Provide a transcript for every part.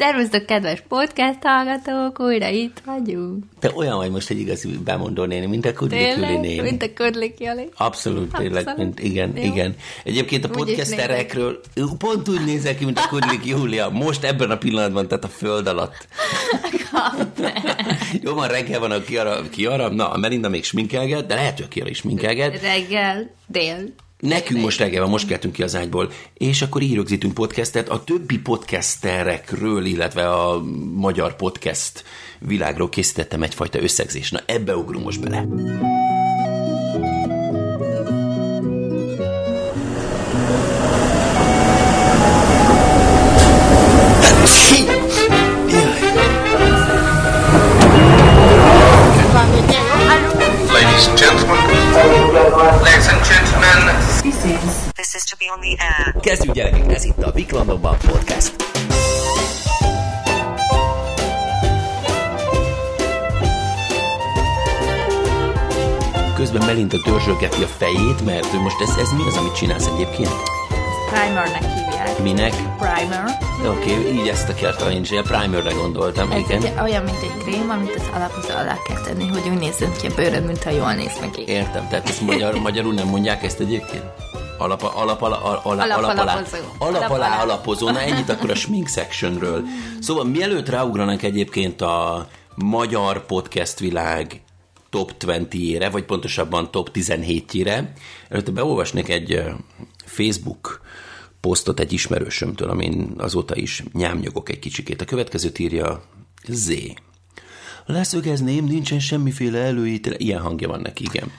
Szervusztok, kedves podcast hallgatók, újra itt vagyunk. Te olyan vagy most egy igazi bemondó néni, mint a Kudliküli néni. mint a Kudliküli. Abszolút, tényleg, mint, igen, Jó. igen. Egyébként a podcasterekről pont úgy nézek ki, mint a Kudlik Júlia. Most ebben a pillanatban, tehát a föld alatt. Jó van, reggel van a Kiara, Kiara, na, a Melinda még sminkelget, de lehet, hogy a Kiara is sminkelget. Reggel, dél. Nekünk most reggel most keltünk ki az ágyból, és akkor így rögzítünk podcastet a többi podcasterekről, illetve a magyar podcast világról készítettem egyfajta összegzést. Na, ebbe ugrunk most bele. This is to be on the air. Kezdjük gyerekek, ez itt a Viklandokban podcast. Közben Melinda dörzsölgeti a fejét, mert ő most ez, ez mi az, amit csinálsz egyébként? Primernek hívják. Minek? Primer. Oké, okay, így ezt akartam én is, a primerre gondoltam, Ez igen. egy, olyan, mint egy krém, amit az alapozó alá kell tenni, hogy úgy nézzen ki a bőröd, mint ha jól néz ki. Értem, tehát ezt magyar, magyarul nem mondják ezt egyébként? Alap, alap, alap, alap, alap, Alap- alap, alá, alap, Alap alá alapozó. Na ennyit akkor a smink sectionről. Szóval mielőtt ráugranánk egyébként a magyar podcast világ top 20-ére, vagy pontosabban top 17-jére, előtte beolvasnék egy Facebook posztot egy ismerősömtől, amin azóta is nyámnyogok egy kicsikét. A következőt írja Z. Leszögezném, nincsen semmiféle előítéle. Ilyen hangja van neki, igen.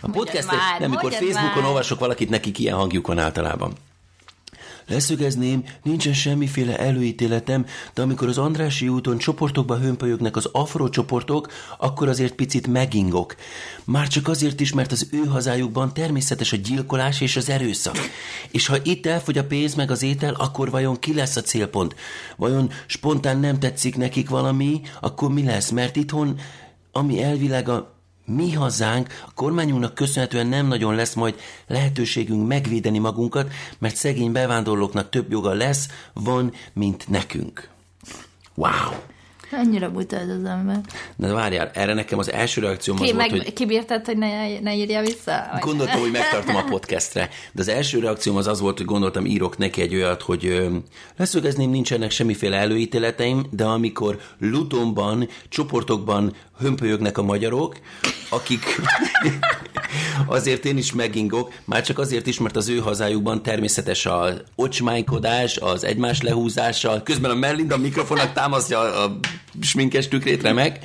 A podcast, nem, amikor Facebookon már. olvasok valakit, nekik ilyen hangjuk van általában. Leszögezném, nincsen semmiféle előítéletem, de amikor az Andrási úton csoportokba hömpölyögnek az afro csoportok, akkor azért picit megingok. Már csak azért is, mert az ő hazájukban természetes a gyilkolás és az erőszak. És ha itt elfogy a pénz meg az étel, akkor vajon ki lesz a célpont? Vajon spontán nem tetszik nekik valami, akkor mi lesz? Mert itthon, ami elvileg a mi hazánk, a kormányunknak köszönhetően nem nagyon lesz majd lehetőségünk megvédeni magunkat, mert szegény bevándorlóknak több joga lesz, van, mint nekünk. Wow! Annyira buta ez az ember. Na várjál, erre nekem az első reakcióm Ki, az meg, volt, hogy kibírtad, hogy ne, ne írja vissza? Vagy- gondoltam, hogy megtartom a podcastre, de az első reakcióm az az volt, hogy gondoltam, írok neki egy olyat, hogy ö, leszögezném, nincsenek semmiféle előítéleteim, de amikor Lutonban, csoportokban hömpölyögnek a magyarok, akik azért én is megingok, már csak azért is, mert az ő hazájukban természetes a ocsmánykodás, az egymás lehúzása, közben a Melinda mikrofonnak támasztja a, a sminkes tükrét, remek.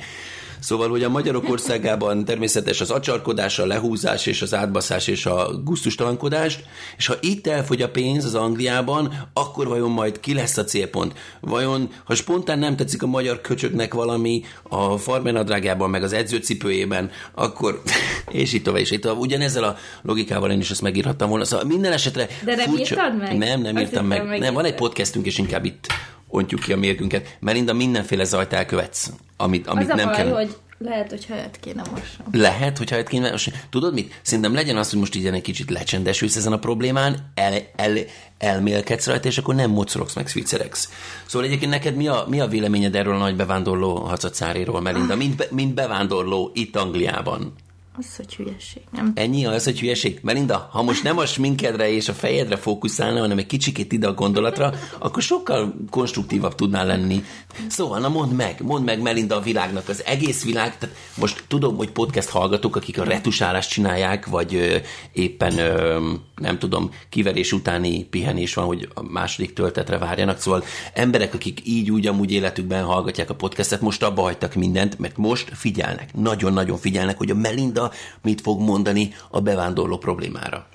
Szóval, hogy a magyarok országában természetes az acsarkodás, a lehúzás és az átbaszás és a gusztustalankodás, és ha itt elfogy a pénz az Angliában, akkor vajon majd ki lesz a célpont? Vajon, ha spontán nem tetszik a magyar köcsöknek valami a farmenadrágában, meg az edzőcipőjében, akkor, és itt tovább, és itt tovább. Ugyanezzel a logikával én is ezt megírhattam volna. Szóval minden esetre De nem írtad meg? Nem, nem Azt írtam hittem, meg. Nem, van egy podcastünk, és inkább itt ontjuk ki a mérgünket. Melinda mindenféle zajt elkövetsz, amit, amit Az a nem baj, kell. hogy lehet, hogy hajat kéne mosom. Lehet, hogyha hát kéne, most, tudod mit? Szerintem legyen az, hogy most így egy kicsit lecsendesülsz ezen a problémán, el, el, elmélkedsz rajta, és akkor nem mocorogsz meg szviceregsz. Szóval egyébként neked mi a, mi a véleményed erről a nagy bevándorló hacacáréról, Melinda, mint, be, mint bevándorló itt Angliában? Az, hogy hülyeség, nem? Ennyi az, hogy hülyeség. Melinda, ha most nem a sminkedre és a fejedre fókuszálna, hanem egy kicsikét ide a gondolatra, akkor sokkal konstruktívabb tudnál lenni. Szóval, na mondd meg, mondd meg Melinda a világnak, az egész világ, tehát most tudom, hogy podcast hallgatók, akik a retusálást csinálják, vagy ö, éppen, ö, nem tudom, kiverés utáni pihenés van, hogy a második töltetre várjanak, szóval emberek, akik így úgy amúgy életükben hallgatják a podcastet, most abba hagytak mindent, mert most figyelnek, nagyon-nagyon figyelnek, hogy a Melinda mit fog mondani a bevándorló problémára.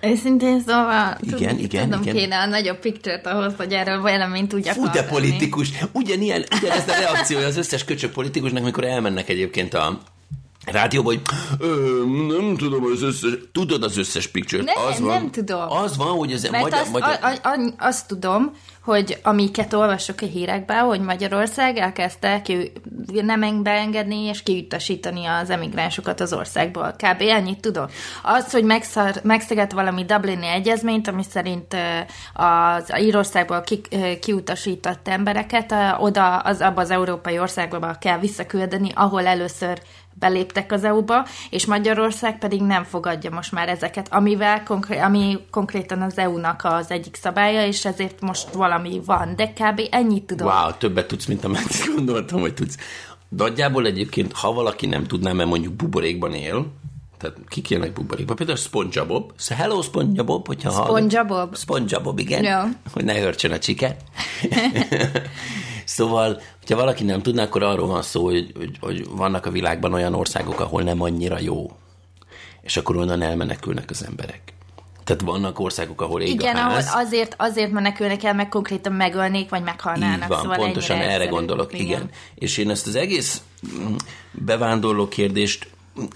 Őszintén szóval Igen, tudom, igen, tudom igen. kéne a nagyobb picture ahhoz, hogy erről véleményt tudjak Fú, de politikus! Ugyanilyen, ugyanez a reakciója az összes köcsök politikusnak, amikor elmennek egyébként a rádióba, hogy ö, nem tudom az összes, tudod az összes picture Nem, az van, nem tudom. Az van, hogy az Mert magyar, azt, magyar, a, a, a, azt tudom, hogy amiket olvasok a hírekben, hogy Magyarország elkezdte ki, nem beengedni és kiutasítani az emigránsokat az országból. Kb. ennyit tudok. Az, hogy megszar, megszegett valami Dublini egyezményt, ami szerint az Írországból ki, kiutasított embereket oda, az abba az európai országba kell visszaküldeni, ahol először beléptek az EU-ba, és Magyarország pedig nem fogadja most már ezeket, amivel konkré- ami konkrétan az EU-nak az egyik szabálya, és ezért most valami van, de kb. ennyit tudom. Wow, többet tudsz, mint amit gondoltam, hogy tudsz. Nagyjából egyébként, ha valaki nem tudná, mert mondjuk buborékban él, tehát kik élnek buborékban? Például SpongeBob. So, hello SpongeBob, hogyha SpongeBob? SpongeBob, igen. Ja. Hogy ne hörcsön a csike. szóval, hogyha valaki nem tudná, akkor arról van szó, hogy, hogy, hogy vannak a világban olyan országok, ahol nem annyira jó. És akkor onnan elmenekülnek az emberek. Tehát vannak országok, ahol ég Igen, a ház. ahol azért, azért menekülnek el, meg konkrétan megölnék, vagy meghalnának. Így van, szóval pontosan erre gondolok, igen. igen. És én ezt az egész mm, bevándorló kérdést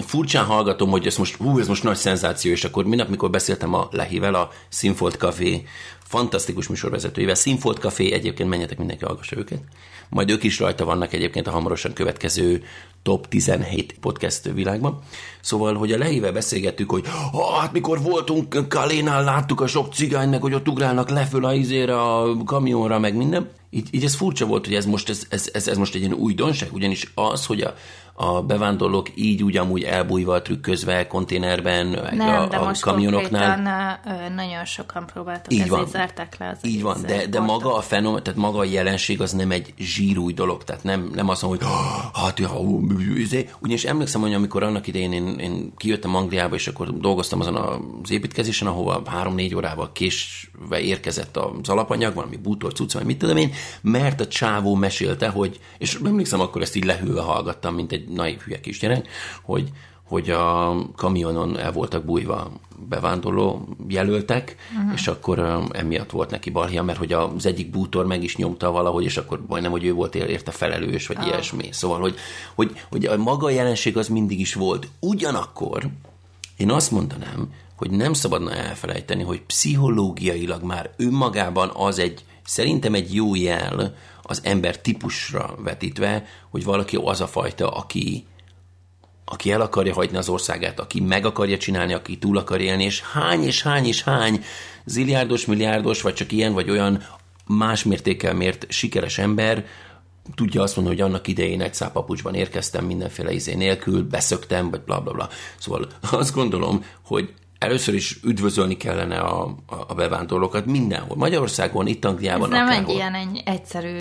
furcsán hallgatom, hogy ez most, hú, ez most nagy szenzáció, és akkor minap, mikor beszéltem a Lehivel, a Sinfold Café fantasztikus műsorvezetőivel, Sinfold Café, egyébként menjetek mindenki, hallgassa őket. Majd ők is rajta vannak egyébként a hamarosan következő top 17 podcast világban. Szóval, hogy a Lehivel beszélgettük, hogy hát mikor voltunk Kalénál, láttuk a sok cigány, meg hogy ott ugrálnak leföl a izére, a kamionra, meg minden. Így, így ez furcsa volt, hogy ez most, ez, ez, ez, ez most egy ilyen újdonság, ugyanis az, hogy a, a bevándorlók így úgy amúgy elbújva, trükközve konténerben, meg Nem, a, de a most kamionoknál. nagyon sokan próbáltak, Így ezért van. zárták le az Így van, de, de maga a fenomen, tehát maga a jelenség az nem egy zsírúj dolog, tehát nem, nem azt mondom, hogy "Ah, hát ja, izé. ugyanis emlékszem, hogy amikor annak idején én, én kijöttem Angliába, és akkor dolgoztam azon az építkezésen, ahova három-négy órával késve érkezett az alapanyag, valami bútor, cucc, vagy mit tudom én, mert a csávó mesélte, hogy, és emlékszem, akkor ezt így lehűlve hallgattam, mint egy naív hülye kisgyerek, hogy, hogy a kamionon el voltak bújva bevándorló jelöltek, uh-huh. és akkor um, emiatt volt neki balhia, mert hogy az egyik bútor meg is nyomta valahogy, és akkor majdnem, hogy ő volt érte felelős, vagy oh. ilyesmi. Szóval, hogy, hogy, hogy a maga a jelenség az mindig is volt. Ugyanakkor én azt mondanám, hogy nem szabadna elfelejteni, hogy pszichológiailag már önmagában az egy, szerintem egy jó jel az ember típusra vetítve, hogy valaki az a fajta, aki, aki el akarja hagyni az országát, aki meg akarja csinálni, aki túl akar élni, és hány és hány és hány ziliárdos, milliárdos, vagy csak ilyen, vagy olyan más mértékkel mért sikeres ember tudja azt mondani, hogy annak idején egy szápapucsban érkeztem mindenféle izé nélkül, beszöktem, vagy bla bla bla. Szóval azt gondolom, hogy először is üdvözölni kellene a, a, bevándorlókat mindenhol. Magyarországon, itt Angliában, Ez nem akárhol. egy ilyen egy, egyszerű,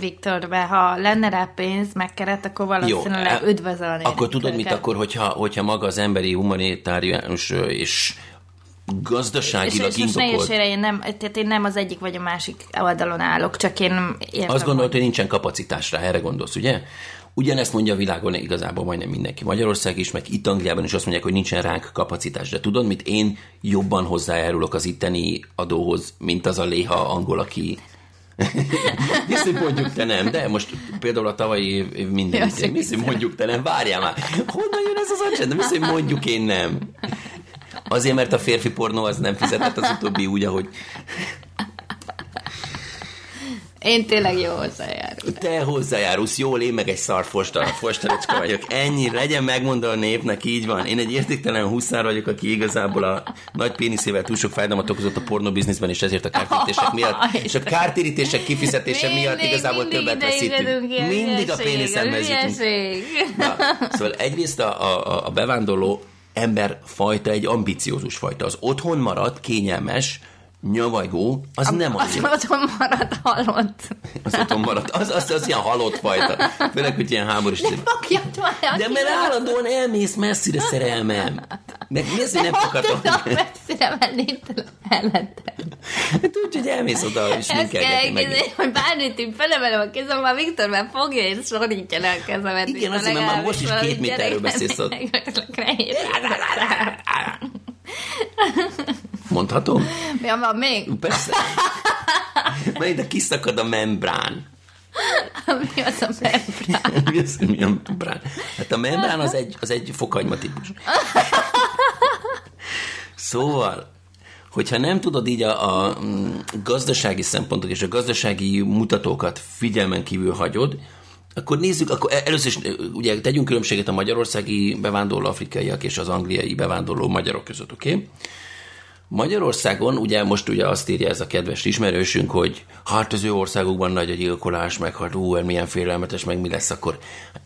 Viktor, be, ha lenne rá pénz, meg keret, akkor valószínűleg el- üdvözölni. Akkor tudod, mit akkor, hogyha, hogyha maga az emberi humanitárius ö, és és, gazdaságilag és most ne indokolt. én nem, tehát én nem az egyik vagy a másik oldalon állok, csak én értem. Azt gondolod, hogy nincsen kapacitás rá, erre gondolsz, ugye? Ugyanezt mondja a világon igazából majdnem mindenki. Magyarország is, meg itt Angliában is azt mondják, hogy nincsen ránk kapacitás. De tudod, mit én jobban hozzájárulok az itteni adóhoz, mint az a léha angol, aki Viszont mondjuk te nem, de most például a tavalyi év, év minden Ja, Viszont mondjuk te nem, várjál már. Honnan jön ez az acsend? De viszont mondjuk én nem. Azért, mert a férfi pornó az nem fizetett az utóbbi úgy, ahogy Én tényleg jó hozzájárulok. te hozzájárulsz, jól, én meg egy szar fostal, fostalicska vagyok. Ennyi, legyen megmondva a népnek, így van. Én egy értéktelen huszár vagyok, aki igazából a nagy péniszével túl sok fájdalmat okozott a pornobizniszben, és ezért a kártérítések miatt, és a kártérítések kifizetése miatt igazából mindig többet veszítünk. Mindig a péniszen. Na, szóval egyrészt a, a, a bevándorló ember fajta egy ambiciózus fajta. Az otthon maradt, kényelmes, nyavajgó, az nem Az annyira. otthon maradt halott. Az otthon maradt. Az, az, az ilyen halott fajta. Főleg, hogy ilyen háborús. Már, De mert állandóan elmész messzire szerelmem. Meg mi az, hogy nem fogadom? Nem messzire menni tőle mellettem. Tudj, hogy elmész oda, és Ezt kell meg. hogy bármit így felemelem a kezem, már Viktor már fogja, és sorítja le a kezemet. Igen, azért, mert már most is két méterről beszélsz Mondhatom? Mi van még? Persze. Mert ide kiszakad a membrán. Mi az a membrán? Mi az, mi a membrán? Hát a membrán az egy, az egy fokhagyma típus. Szóval, hogyha nem tudod így a, a mm, gazdasági szempontok és a gazdasági mutatókat figyelmen kívül hagyod, akkor nézzük, akkor e- először is ugye tegyünk különbséget a magyarországi bevándorló afrikaiak és az angliai bevándorló magyarok között, oké? Okay? Magyarországon ugye most ugye azt írja ez a kedves ismerősünk, hogy hát az ő országukban nagy a gyilkolás, meg hát ú, milyen félelmetes, meg mi lesz akkor.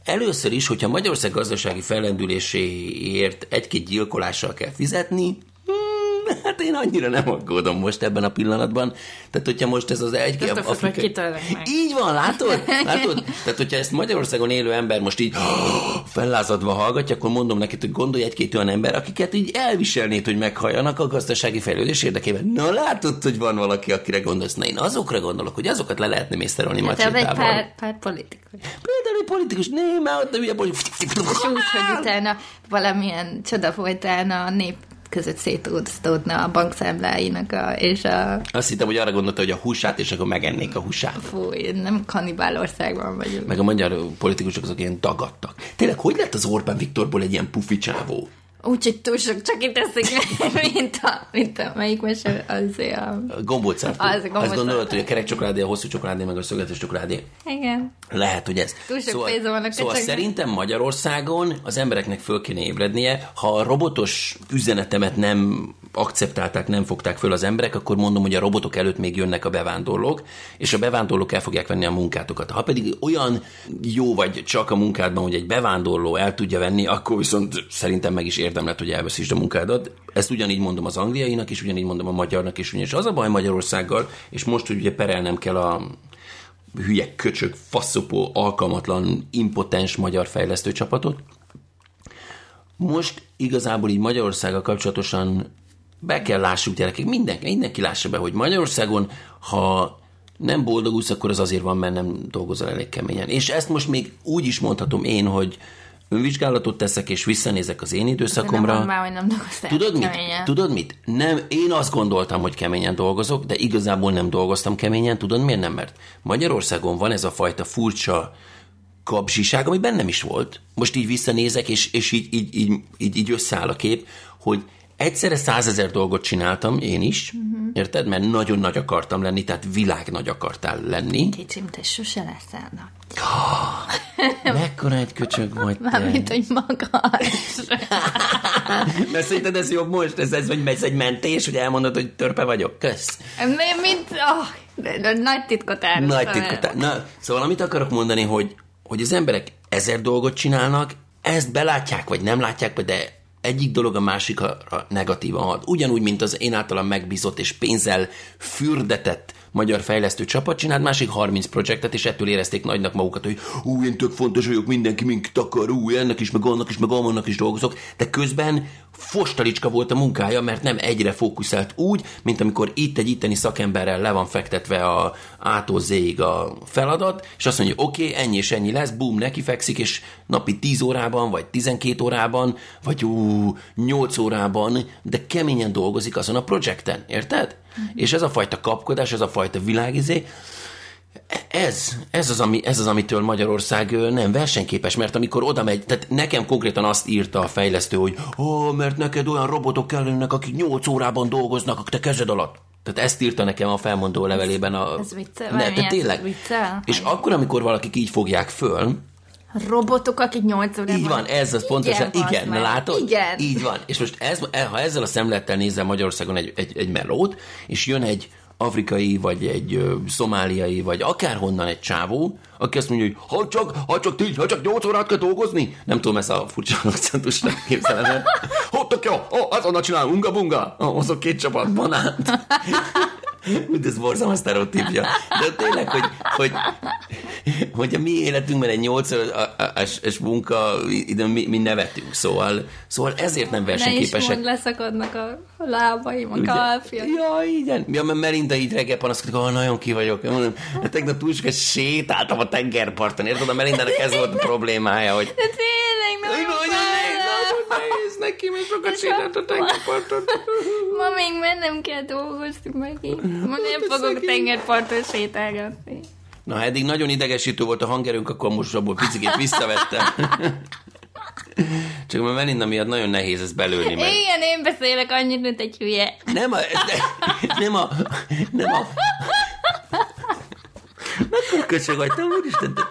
Először is, hogyha Magyarország gazdasági fellendüléséért egy-két gyilkolással kell fizetni, Hát én annyira nem aggódom most ebben a pillanatban. Tehát, hogyha most ez az egy... Ezt a Afrika... Így van, látod? látod? Tehát, hogyha ezt Magyarországon élő ember most így fellázadva hallgatja, akkor mondom neki, hogy gondolj egy-két olyan ember, akiket így elviselnéd, hogy meghalljanak a gazdasági fejlődés érdekében. Na, látod, hogy van valaki, akire gondolsz. Na, én azokra gondolok, hogy azokat le lehetne mészterolni hát, egy pár, pár politikus. Például egy politikus, nem, már ott ugye politikus. És úgy, hogy utána valamilyen csoda folytán a nép között szétosztódna a bankszámláinak a, és a... Azt hittem, hogy arra gondolta, hogy a húsát, és akkor megennék a húsát. Fúj, nem kanibál országban vagyunk. Meg a magyar politikusok azok ilyen dagadtak. Tényleg, hogy lett az Orbán Viktorból egy ilyen pufi csávó? Úgyhogy túl sok csak itt eszik, mint a, mint a melyik mese, az a... a gombócát. Az, a Azt gondolod, hogy a kerek csokoládé, a hosszú csokoládé, meg a szögletes csokoládé. Igen. Lehet, hogy ez. Túl sok szóval, van a Szóval szerintem Magyarországon az embereknek föl kéne ébrednie, ha a robotos üzenetemet nem akceptálták, nem fogták föl az emberek, akkor mondom, hogy a robotok előtt még jönnek a bevándorlók, és a bevándorlók el fogják venni a munkátokat. Ha pedig olyan jó vagy csak a munkádban, hogy egy bevándorló el tudja venni, akkor viszont szerintem meg is érdemlet, hogy elveszítsd a munkádat. Ezt ugyanígy mondom az angliainak, és ugyanígy mondom a magyarnak is. És az a baj Magyarországgal, és most, hogy ugye perelnem kell a hülye köcsög, faszopó, alkalmatlan, impotens magyar fejlesztő csapatot. Most igazából így Magyarországgal kapcsolatosan be kell lássuk gyerekek, mindenki, mindenki lássa be, hogy Magyarországon, ha nem boldogulsz, akkor az azért van, mert nem dolgozol elég keményen. És ezt most még úgy is mondhatom én, hogy önvizsgálatot teszek, és visszanézek az én időszakomra. Nem már, hogy nem Tudod mit? Keményen. Tudod mit? Nem, én azt gondoltam, hogy keményen dolgozok, de igazából nem dolgoztam keményen. Tudod miért nem? Mert Magyarországon van ez a fajta furcsa kapzsiság, ami bennem is volt. Most így visszanézek, és, és így, így, így, így, így összeáll a kép, hogy egyszerre százezer dolgot csináltam én is, uh-huh. érted? Mert nagyon nagy akartam lenni, tehát világ nagy akartál lenni. Kicsim, te sose leszel nagy. Oh, mekkora egy köcsög vagy te. Mármint, hogy magas. Mert szerinted ez jobb most? Ez, ez, hogy ez egy mentés, hogy elmondod, hogy törpe vagyok? Kösz. Mint, oh, nagy titkot árustam. Nagy titkot Na, szóval amit akarok mondani, hogy, hogy az emberek ezer dolgot csinálnak, ezt belátják, vagy nem látják, de egyik dolog a másikra negatívan hat. Ugyanúgy, mint az én általam megbízott és pénzzel fürdetett magyar fejlesztő csapat csinált másik 30 projektet, és ettől érezték nagynak magukat, hogy ú, én tök fontos vagyok, mindenki minket akar, ú, ennek is, meg annak is, meg annak is dolgozok, de közben fostalicska volt a munkája, mert nem egyre fókuszált úgy, mint amikor itt egy itteni szakemberrel le van fektetve a Z-ig a feladat, és azt mondja, oké, okay, ennyi és ennyi lesz, bum, neki fekszik, és napi 10 órában, vagy 12 órában, vagy ú, 8 órában, de keményen dolgozik azon a projekten, érted? Mm-hmm. És ez a fajta kapkodás, ez a fajta világizé, ez, ez, az, ami, ez az, amitől Magyarország nem versenyképes, mert amikor oda megy, tehát nekem konkrétan azt írta a fejlesztő, hogy ó, oh, mert neked olyan robotok kellenek, akik 8 órában dolgoznak a te kezed alatt. Tehát ezt írta nekem a felmondó levelében. A... Ez vicce? Ne, tehát tényleg. Vicce? És akkor, amikor valakik így fogják föl, Robotok, akik 8 órában... Így van, ez az pontosan, igen, na látod? Igen. Így van. És most ez, ha ezzel a szemlettel nézem Magyarországon egy, egy, egy melót, és jön egy afrikai, vagy egy ö, szomáliai, vagy akárhonnan egy csávó, aki azt mondja, hogy ha csak, ha csak, tíz, ha csak 8 órát kell dolgozni. Nem tudom, ez a furcsa akcentus nem képzelem el. Hogy jó, oh, azonnal csinálunk, unga bunga, oh, hozok két csapat banánt. Úgy, ez borzalmas sztereotípja. De tényleg, hogy, hogy, hogy a mi életünkben egy nyolc es munka, ide mi, mi nevetünk, szóval, szóval ezért nem versenyképesek. Ne is mond, leszakadnak a lábaim, a kalfja. Ja, igen. Ja, mert Melinda így reggel panaszkodik, hogy nagyon ki vagyok. Mondom, hát tegnap túl sokat sétáltam a tengerparton, érted? A Melindának ez volt a problémája, hogy... De tényleg, nem nehéz neki, mert sokat sétált a tengerparton. Ma még mennem kell dolgozni megint. Ma nem fogok tengerparton sétálgatni. Na, eddig nagyon idegesítő volt a hangerőnk, akkor most abból picit visszavettem. Csak már Melinda miatt nagyon nehéz ezt belőni meg. Igen, én beszélek annyit, mint egy hülye. Nem a... Ne, nem a... Nem a... Mekkora köcsög vagytam, úristen, te...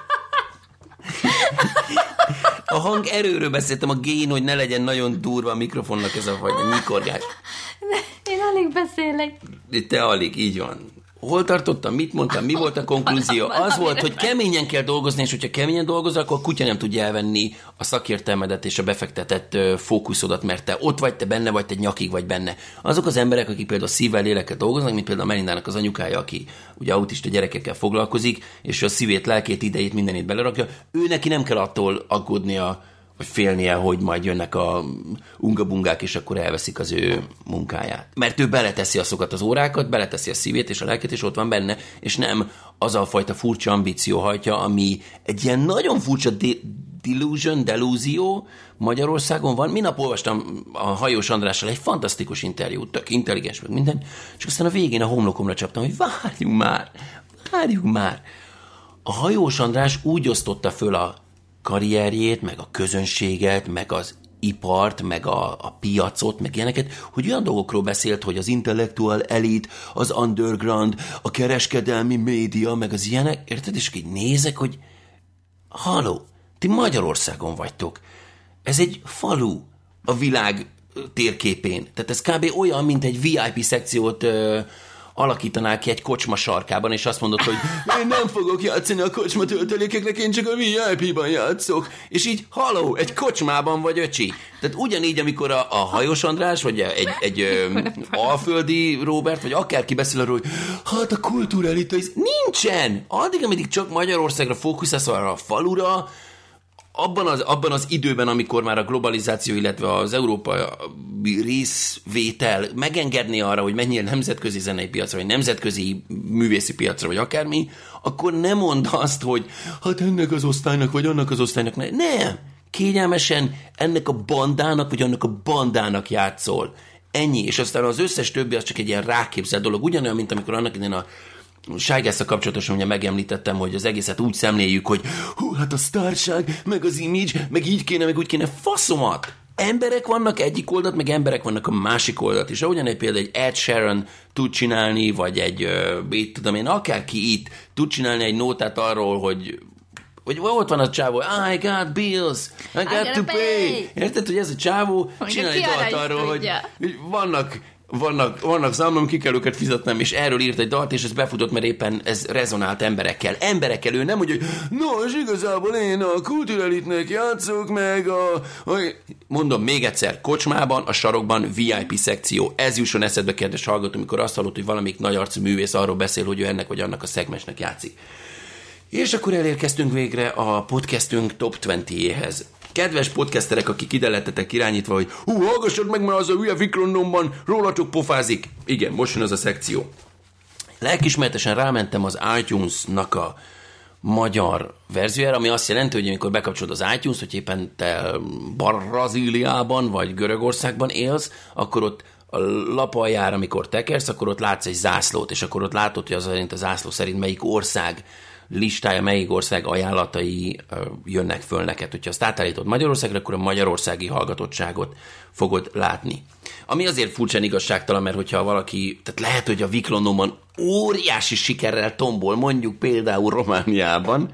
A hang erőről beszéltem, a gén, hogy ne legyen nagyon durva a mikrofonnak ez a fajta nyikorgás. Én alig beszélek. Te alig, így van. Hol tartottam, mit mondtam, mi volt a konklúzió? Az volt, hogy keményen kell dolgozni, és hogyha keményen dolgozol, akkor a kutya nem tudja elvenni a szakértelmedet és a befektetett fókuszodat, mert te ott vagy, te benne vagy, te nyakig vagy benne. Azok az emberek, akik például szívvel, lélekkel dolgoznak, mint például Melindának az anyukája, aki ugye autista gyerekekkel foglalkozik, és a szívét, lelkét, idejét, mindenét belerakja, ő neki nem kell attól aggódnia, félnie, hogy majd jönnek a ungabungák, és akkor elveszik az ő munkáját. Mert ő beleteszi azokat az órákat, beleteszi a szívét és a lelket, és ott van benne, és nem az a fajta furcsa ambíció hajtja, ami egy ilyen nagyon furcsa de- delusion, delúzió Magyarországon van. Minap olvastam a Hajós Andrással egy fantasztikus interjút, tök intelligens, meg minden, és aztán a végén a homlokomra csaptam, hogy várjunk már, várjunk már. A Hajós András úgy osztotta föl a karrierjét, meg a közönséget, meg az ipart, meg a, a piacot, meg ilyeneket, hogy olyan dolgokról beszélt, hogy az intellektuál elit, az underground, a kereskedelmi média, meg az ilyenek, érted? És így nézek, hogy haló, ti Magyarországon vagytok. Ez egy falu a világ térképén. Tehát ez kb. olyan, mint egy VIP szekciót ö, alakítanál ki egy kocsma sarkában, és azt mondod, hogy én nem fogok játszani a kocsma töltelékeknek, én csak a VIP-ban játszok. És így, haló, egy kocsmában vagy öcsi. Tehát ugyanígy, amikor a, a hajós András, vagy egy, egy ö, alföldi Robert, vagy akárki beszél arról, hogy hát a kultúrelita, ez nincsen. Addig, ameddig csak Magyarországra fókuszálsz arra a falura, abban az, abban az időben, amikor már a globalizáció, illetve az Európa részvétel megengedné arra, hogy menjél nemzetközi zenei piacra, vagy nemzetközi művészi piacra, vagy akármi, akkor nem mondd azt, hogy hát ennek az osztálynak, vagy annak az osztálynak ne. Nem! Kényelmesen ennek a bandának, vagy annak a bandának játszol. Ennyi, és aztán az összes többi az csak egy ilyen ráképzelt dolog. Ugyanolyan, mint amikor annak idején a Ságásszal kapcsolatosan ugye megemlítettem, hogy az egészet úgy szemléljük, hogy hú, hát a sztárság, meg az image, meg így kéne, meg úgy kéne, faszomat! Emberek vannak egyik oldalt, meg emberek vannak a másik oldalt, és ahogyan egy például egy Ed Sheeran tud csinálni, vagy egy, mit tudom én, akárki itt tud csinálni egy nótát arról, hogy vagy ott van a csávó, I got bills, I got gotta to pay. pay. Érted, hogy ez a csávó csinál egy dalt arról, hogy, hogy vannak vannak, vannak számom, ki kell őket fizetnem, és erről írt egy dalt, és ez befutott, mert éppen ez rezonált emberekkel. Emberekkel ő nem, hogy, hogy nos, igazából én a kulturelitnek játszok, meg a, a... Mondom még egyszer, kocsmában, a sarokban VIP szekció. Ez jusson eszedbe, kedves hallgató, amikor azt hallott, hogy valamelyik nagy arcú művész arról beszél, hogy ő ennek vagy annak a szegmensnek játszik. És akkor elérkeztünk végre a podcastünk top 20-éhez. Kedves podcasterek, akik ide lettetek irányítva, hogy hú, hallgassad meg, mert az a hülye Vic Londonban rólatok pofázik. Igen, most jön az a szekció. Lelkismertesen rámentem az iTunes-nak a magyar verziójára, ami azt jelenti, hogy amikor bekapcsolod az iTunes, hogy éppen te Brazíliában vagy Görögországban élsz, akkor ott a lap aljára, amikor tekersz, akkor ott látsz egy zászlót, és akkor ott látod, hogy az szerint a zászló szerint melyik ország listája, melyik ország ajánlatai jönnek föl neked. Hogyha azt átállítod Magyarországra, akkor a magyarországi hallgatottságot fogod látni. Ami azért furcsán igazságtalan, mert hogyha valaki, tehát lehet, hogy a Viklondomban óriási sikerrel tombol, mondjuk például Romániában,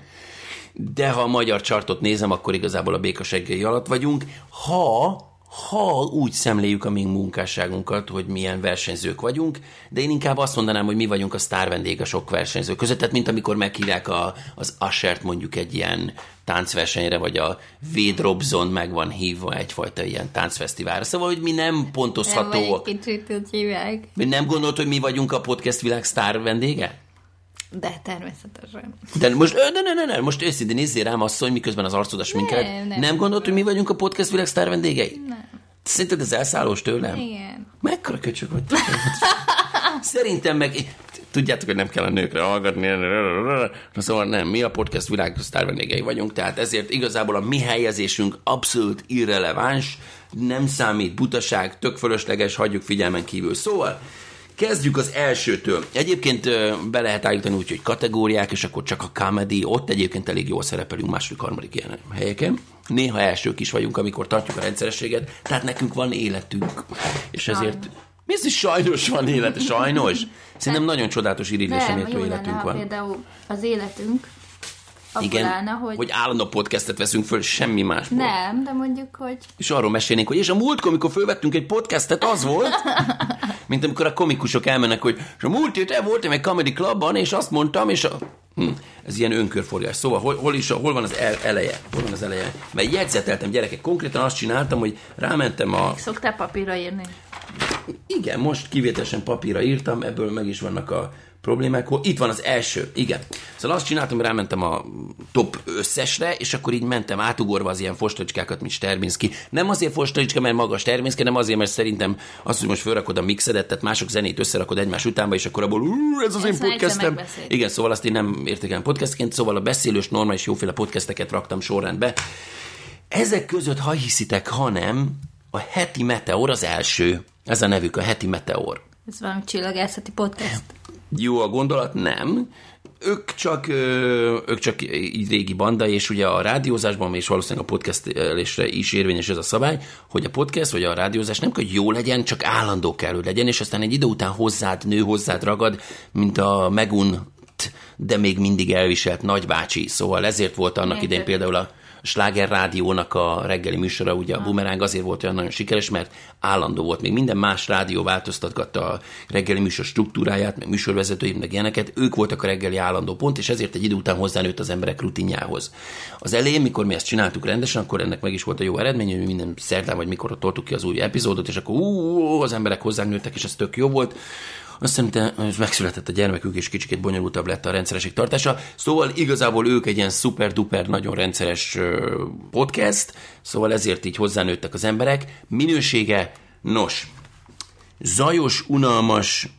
de ha a magyar csartot nézem, akkor igazából a békaseggei alatt vagyunk. Ha, ha úgy szemléljük a mi munkásságunkat, hogy milyen versenyzők vagyunk, de én inkább azt mondanám, hogy mi vagyunk a sztár vendég a sok versenyző között, tehát mint amikor meghívják a, az Ashert mondjuk egy ilyen táncversenyre, vagy a Wade Robson meg van hívva egyfajta ilyen táncfesztiválra. Szóval, hogy mi nem Nem pontozhatóak. egy kicsit úgy hívják. Mi nem gondolt, hogy mi vagyunk a podcast világ sztár vendége? De természetesen. De most, ö, ne, ne, ne, most őszintén nézzél rám asszony, miközben az arcodat sminkeled. Nem, Nem, nem. gondolt, hogy mi vagyunk a podcast világ sztár vendégei? Nem. Szerinted ez elszállós tőlem? Igen. Mekkora köcsök vagy? te? Szerintem meg... Tudjátok, hogy nem kell a nőkre hallgatni. Na szóval nem, mi a podcast világ sztár vendégei vagyunk, tehát ezért igazából a mi helyezésünk abszolút irreleváns, nem számít butaság, tök fölösleges, hagyjuk figyelmen kívül. Szóval, Kezdjük az elsőtől. Egyébként be lehet állítani úgy, hogy kategóriák, és akkor csak a comedy, ott egyébként elég jól szerepelünk második, harmadik ilyen helyeken. néha elsők is vagyunk, amikor tartjuk a rendszerességet, tehát nekünk van életünk. És ezért... Mi ez is sajnos van élet? Sajnos? Szerintem nagyon csodálatos irigylésre méltó életünk van. például az életünk abból Igen, állna, hogy... hogy állandó podcastet veszünk föl, semmi másból. Nem, de mondjuk, hogy És arról mesélnénk, hogy és a múltkor, amikor fölvettünk egy podcastet, az volt, mint amikor a komikusok elmennek, hogy és a múlt héten voltam egy comedy clubban, és azt mondtam, és a... Hm, ez ilyen önkörforgás. Szóval hol, hol, is, a- hol van az el, eleje? Hol van az eleje? Mert jegyzeteltem gyerekek, konkrétan azt csináltam, hogy rámentem a... szoktál papírra írni. Igen, most kivételesen papírra írtam, ebből meg is vannak a problémák. Hol- Itt van az első, igen. Szóval azt csináltam, hogy rámentem a top összesre, és akkor így mentem átugorva az ilyen fostacskákat, mint Sterbinski. Nem azért fostacska, mert maga Sterbinski, nem azért, mert szerintem azt, hogy most felrakod a mixedet, tehát mások zenét összerakod egymás utánba, és akkor abból, "Ú, ez az én Ezt egyszer podcastem. Igen, szóval azt én nem értékelem podcastként, szóval a beszélős, normális, jóféle podcasteket raktam sorrendbe. Ezek között, ha hiszitek, ha nem, a heti meteor az első. Ez a nevük, a heti meteor. Ez valami csillagászati podcast. Jó a gondolat? Nem. Ők csak, ők csak így régi banda, és ugye a rádiózásban, és valószínűleg a podcastelésre is érvényes ez a szabály, hogy a podcast vagy a rádiózás nem kell, hogy jó legyen, csak állandó kell, hogy legyen, és aztán egy idő után hozzád nő, hozzád ragad, mint a megun de még mindig elviselt nagybácsi. Szóval ezért volt annak Érted. idején például a Sláger Rádiónak a reggeli műsora, ugye a Bumerang azért volt olyan nagyon sikeres, mert állandó volt. Még minden más rádió változtatgatta a reggeli műsor struktúráját, meg műsorvezetőit, meg ilyeneket. Ők voltak a reggeli állandó pont, és ezért egy idő után hozzánőtt az emberek rutinjához. Az elején, mikor mi ezt csináltuk rendesen, akkor ennek meg is volt a jó eredmény, hogy mi minden szerdán vagy mikor toltuk ki az új epizódot, és akkor ú, az emberek hozzánk nőttek, és ez tök jó volt. Aztán utána megszületett a gyermekük, és kicsit bonyolultabb lett a rendszeresség tartása. Szóval igazából ők egy ilyen szuper-duper, nagyon rendszeres podcast, szóval ezért így hozzánőttek az emberek. Minősége, nos, zajos, unalmas,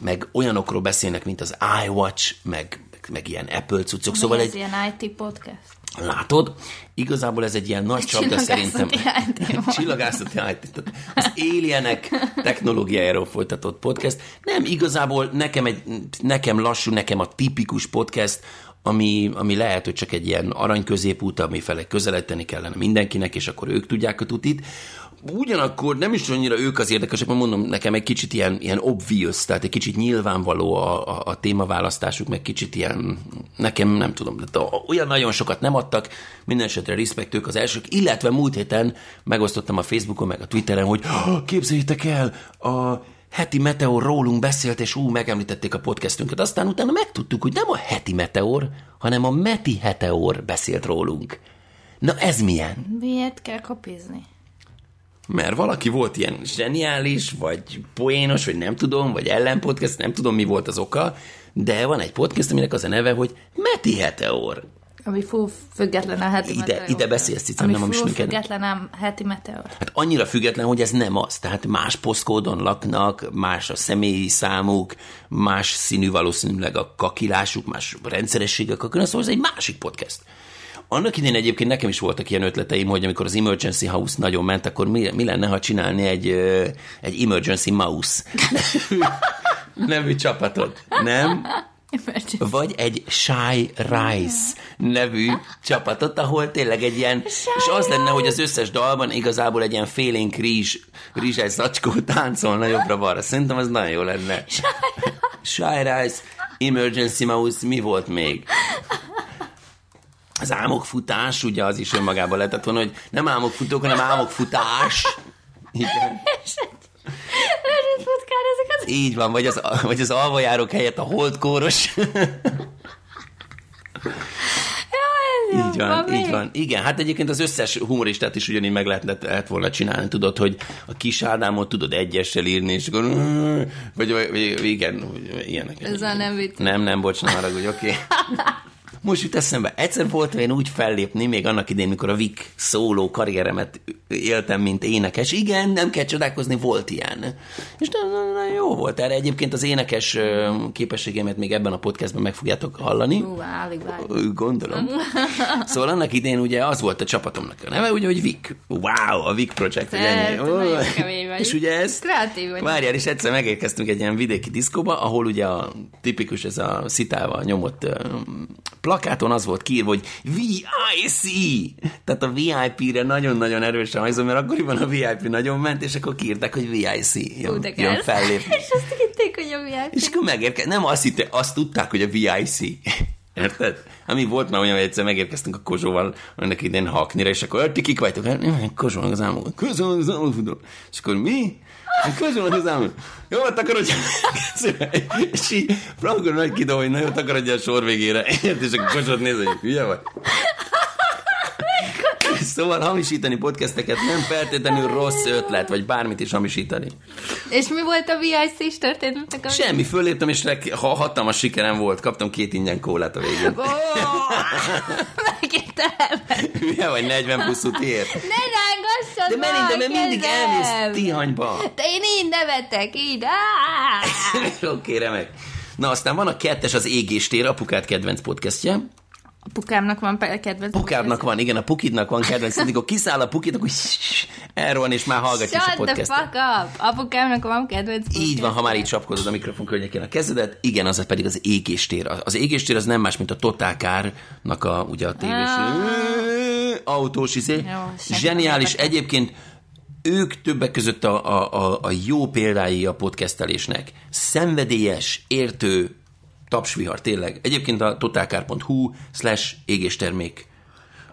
meg olyanokról beszélnek, mint az iWatch, meg, meg ilyen Apple cuccok, szóval Mi ez egy, ilyen IT podcast? Látod? Igazából ez egy ilyen nagy csapda szerintem. Csillagászati IT. Az alienek technológiájáról folytatott podcast. Nem, igazából nekem, egy, nekem lassú, nekem a tipikus podcast, ami, ami lehet, hogy csak egy ilyen arany középút, ami fele közeledteni kellene mindenkinek, és akkor ők tudják a tutit. Ugyanakkor nem is annyira ők az érdekesek, mert mondom, nekem egy kicsit ilyen, ilyen obvious, tehát egy kicsit nyilvánvaló a, a, a témaválasztásuk, meg kicsit ilyen, nekem nem tudom, tehát olyan nagyon sokat nem adtak, minden esetre respekt ők az elsők, illetve múlt héten megosztottam a Facebookon, meg a Twitteren, hogy "Ah, képzeljétek el, a heti meteor rólunk beszélt, és ú, megemlítették a podcastünket. Aztán utána megtudtuk, hogy nem a heti meteor, hanem a meti heteor beszélt rólunk. Na ez milyen? Miért kell kopizni? Mert valaki volt ilyen zseniális, vagy poénos, vagy nem tudom, vagy ellenpodcast, nem tudom, mi volt az oka, de van egy podcast, aminek az a neve, hogy Meti Heteor. Ami full független a heti Ide- meteor. ide beszélsz, cicám, Ami nem a full műsor független a heti meteor. Hát annyira független, hogy ez nem az. Tehát más posztkódon laknak, más a személyi számuk, más színű valószínűleg a kakilásuk, más rendszerességek, akkor szóval ez egy másik podcast. Annak idén egyébként nekem is voltak ilyen ötleteim, hogy amikor az Emergency House nagyon ment, akkor mi, mi lenne, ha csinálni egy, egy Emergency Mouse nevű, csapatot, nem? Vagy egy Shy Rice nevű csapatot, ahol tényleg egy ilyen, és az lenne, hogy az összes dalban igazából egy ilyen félénk rizs, rizses zacskó táncolna jobbra-balra. Szerintem az nagyon jó lenne. Shy Rice, Emergency Mouse, mi volt még? Az álmokfutás, ugye az is önmagában lehetett volna, hogy nem álmokfutók, hanem álmokfutás. Igen. Erőt futkál ezek az... Így van, vagy az, vagy az alvajárók helyett a holdkóros. Így van, így van. Igen, hát egyébként az összes humoristát is ugyanígy meg lehetne, lehet volna csinálni, tudod, hogy a kis Ádámot tudod egyessel írni, és akkor vagy, vagy, vagy igen, ilyenek. Ezzel nem vicc. Nem, nem, bocs, nem haragudj, oké. Okay. Most jut eszembe, egyszer voltam én úgy fellépni, még annak idején, mikor a Vic szóló karrieremet éltem, mint énekes. Igen, nem kell csodálkozni, volt ilyen. És nagyon, nagyon jó volt erre. Egyébként az énekes képességemet még ebben a podcastban meg fogjátok hallani. Ú. Ö, Gondolom. Szóval annak idején ugye az volt a csapatomnak a neve, ugye, hogy Vic. Wow, a Vic Project. Ugye, nagyon kemény vagy. és ugye ez... Kreatív vagy. Várjál, és egyszer megérkeztünk egy ilyen vidéki diszkóba, ahol ugye a tipikus ez a szitával nyomott plakáton az volt kiírva, hogy VIC, tehát a VIP-re nagyon-nagyon erősen hajzom, mert akkoriban a VIP nagyon ment, és akkor kiírták, hogy VIC jön, jön fellépni. És azt hitték, hogy a VIP. És akkor megérkezett, nem azt hitte, azt tudták, hogy a VIC. Érted? Ami volt már olyan, hogy egyszer megérkeztünk a Kozsóval, annak idén Haknira, és akkor, ti kik vagytok? Hát, "Nem, Kozsónak az álmok. Kozsónak az álmok. És akkor mi? Hát az álmok. Jó, hát takarodj. és így Frankon nagy kidob, hogy na takarodj a sor végére. És akkor Kozsót néz, hogy hülye vagy. Szóval hamisítani podcasteket nem feltétlenül rossz ötlet, vagy bármit is hamisítani. És mi volt a VIC-s történetnek? A... Semmi, föléptem, és rek- ha hatalmas sikerem volt, kaptam két ingyen kólát a végén. Megértem. Hülye vagy 40 plusz útiért? Ne rángassad De mert, a mert mindig elmész Tihanyba. De én így nevetek, így. Oké, remek. Na, aztán van a kettes, az Égéstér, apukát kedvenc podcastje. A pukámnak van kedvenc. Pukábnak van, igen, a Pukidnak van kedvenc, amikor kiszáll a Pukid, akkor elrohan, és már hallgatja a Shut the podcastet. fuck up! Apukámnak van kedvenc Így van, ha már így csapkodod a mikrofon környékén a kezedet, igen, az pedig az égéstér. Az égéstér az nem más, mint a Total Car-nak a, ugye a tévés autós izé. senki Zseniális. Egyébként ők többek között a, a, a, a jó példái a podcastelésnek. Szenvedélyes, értő, tapsvihar, tényleg. Egyébként a totalcar.hu slash égéstermék.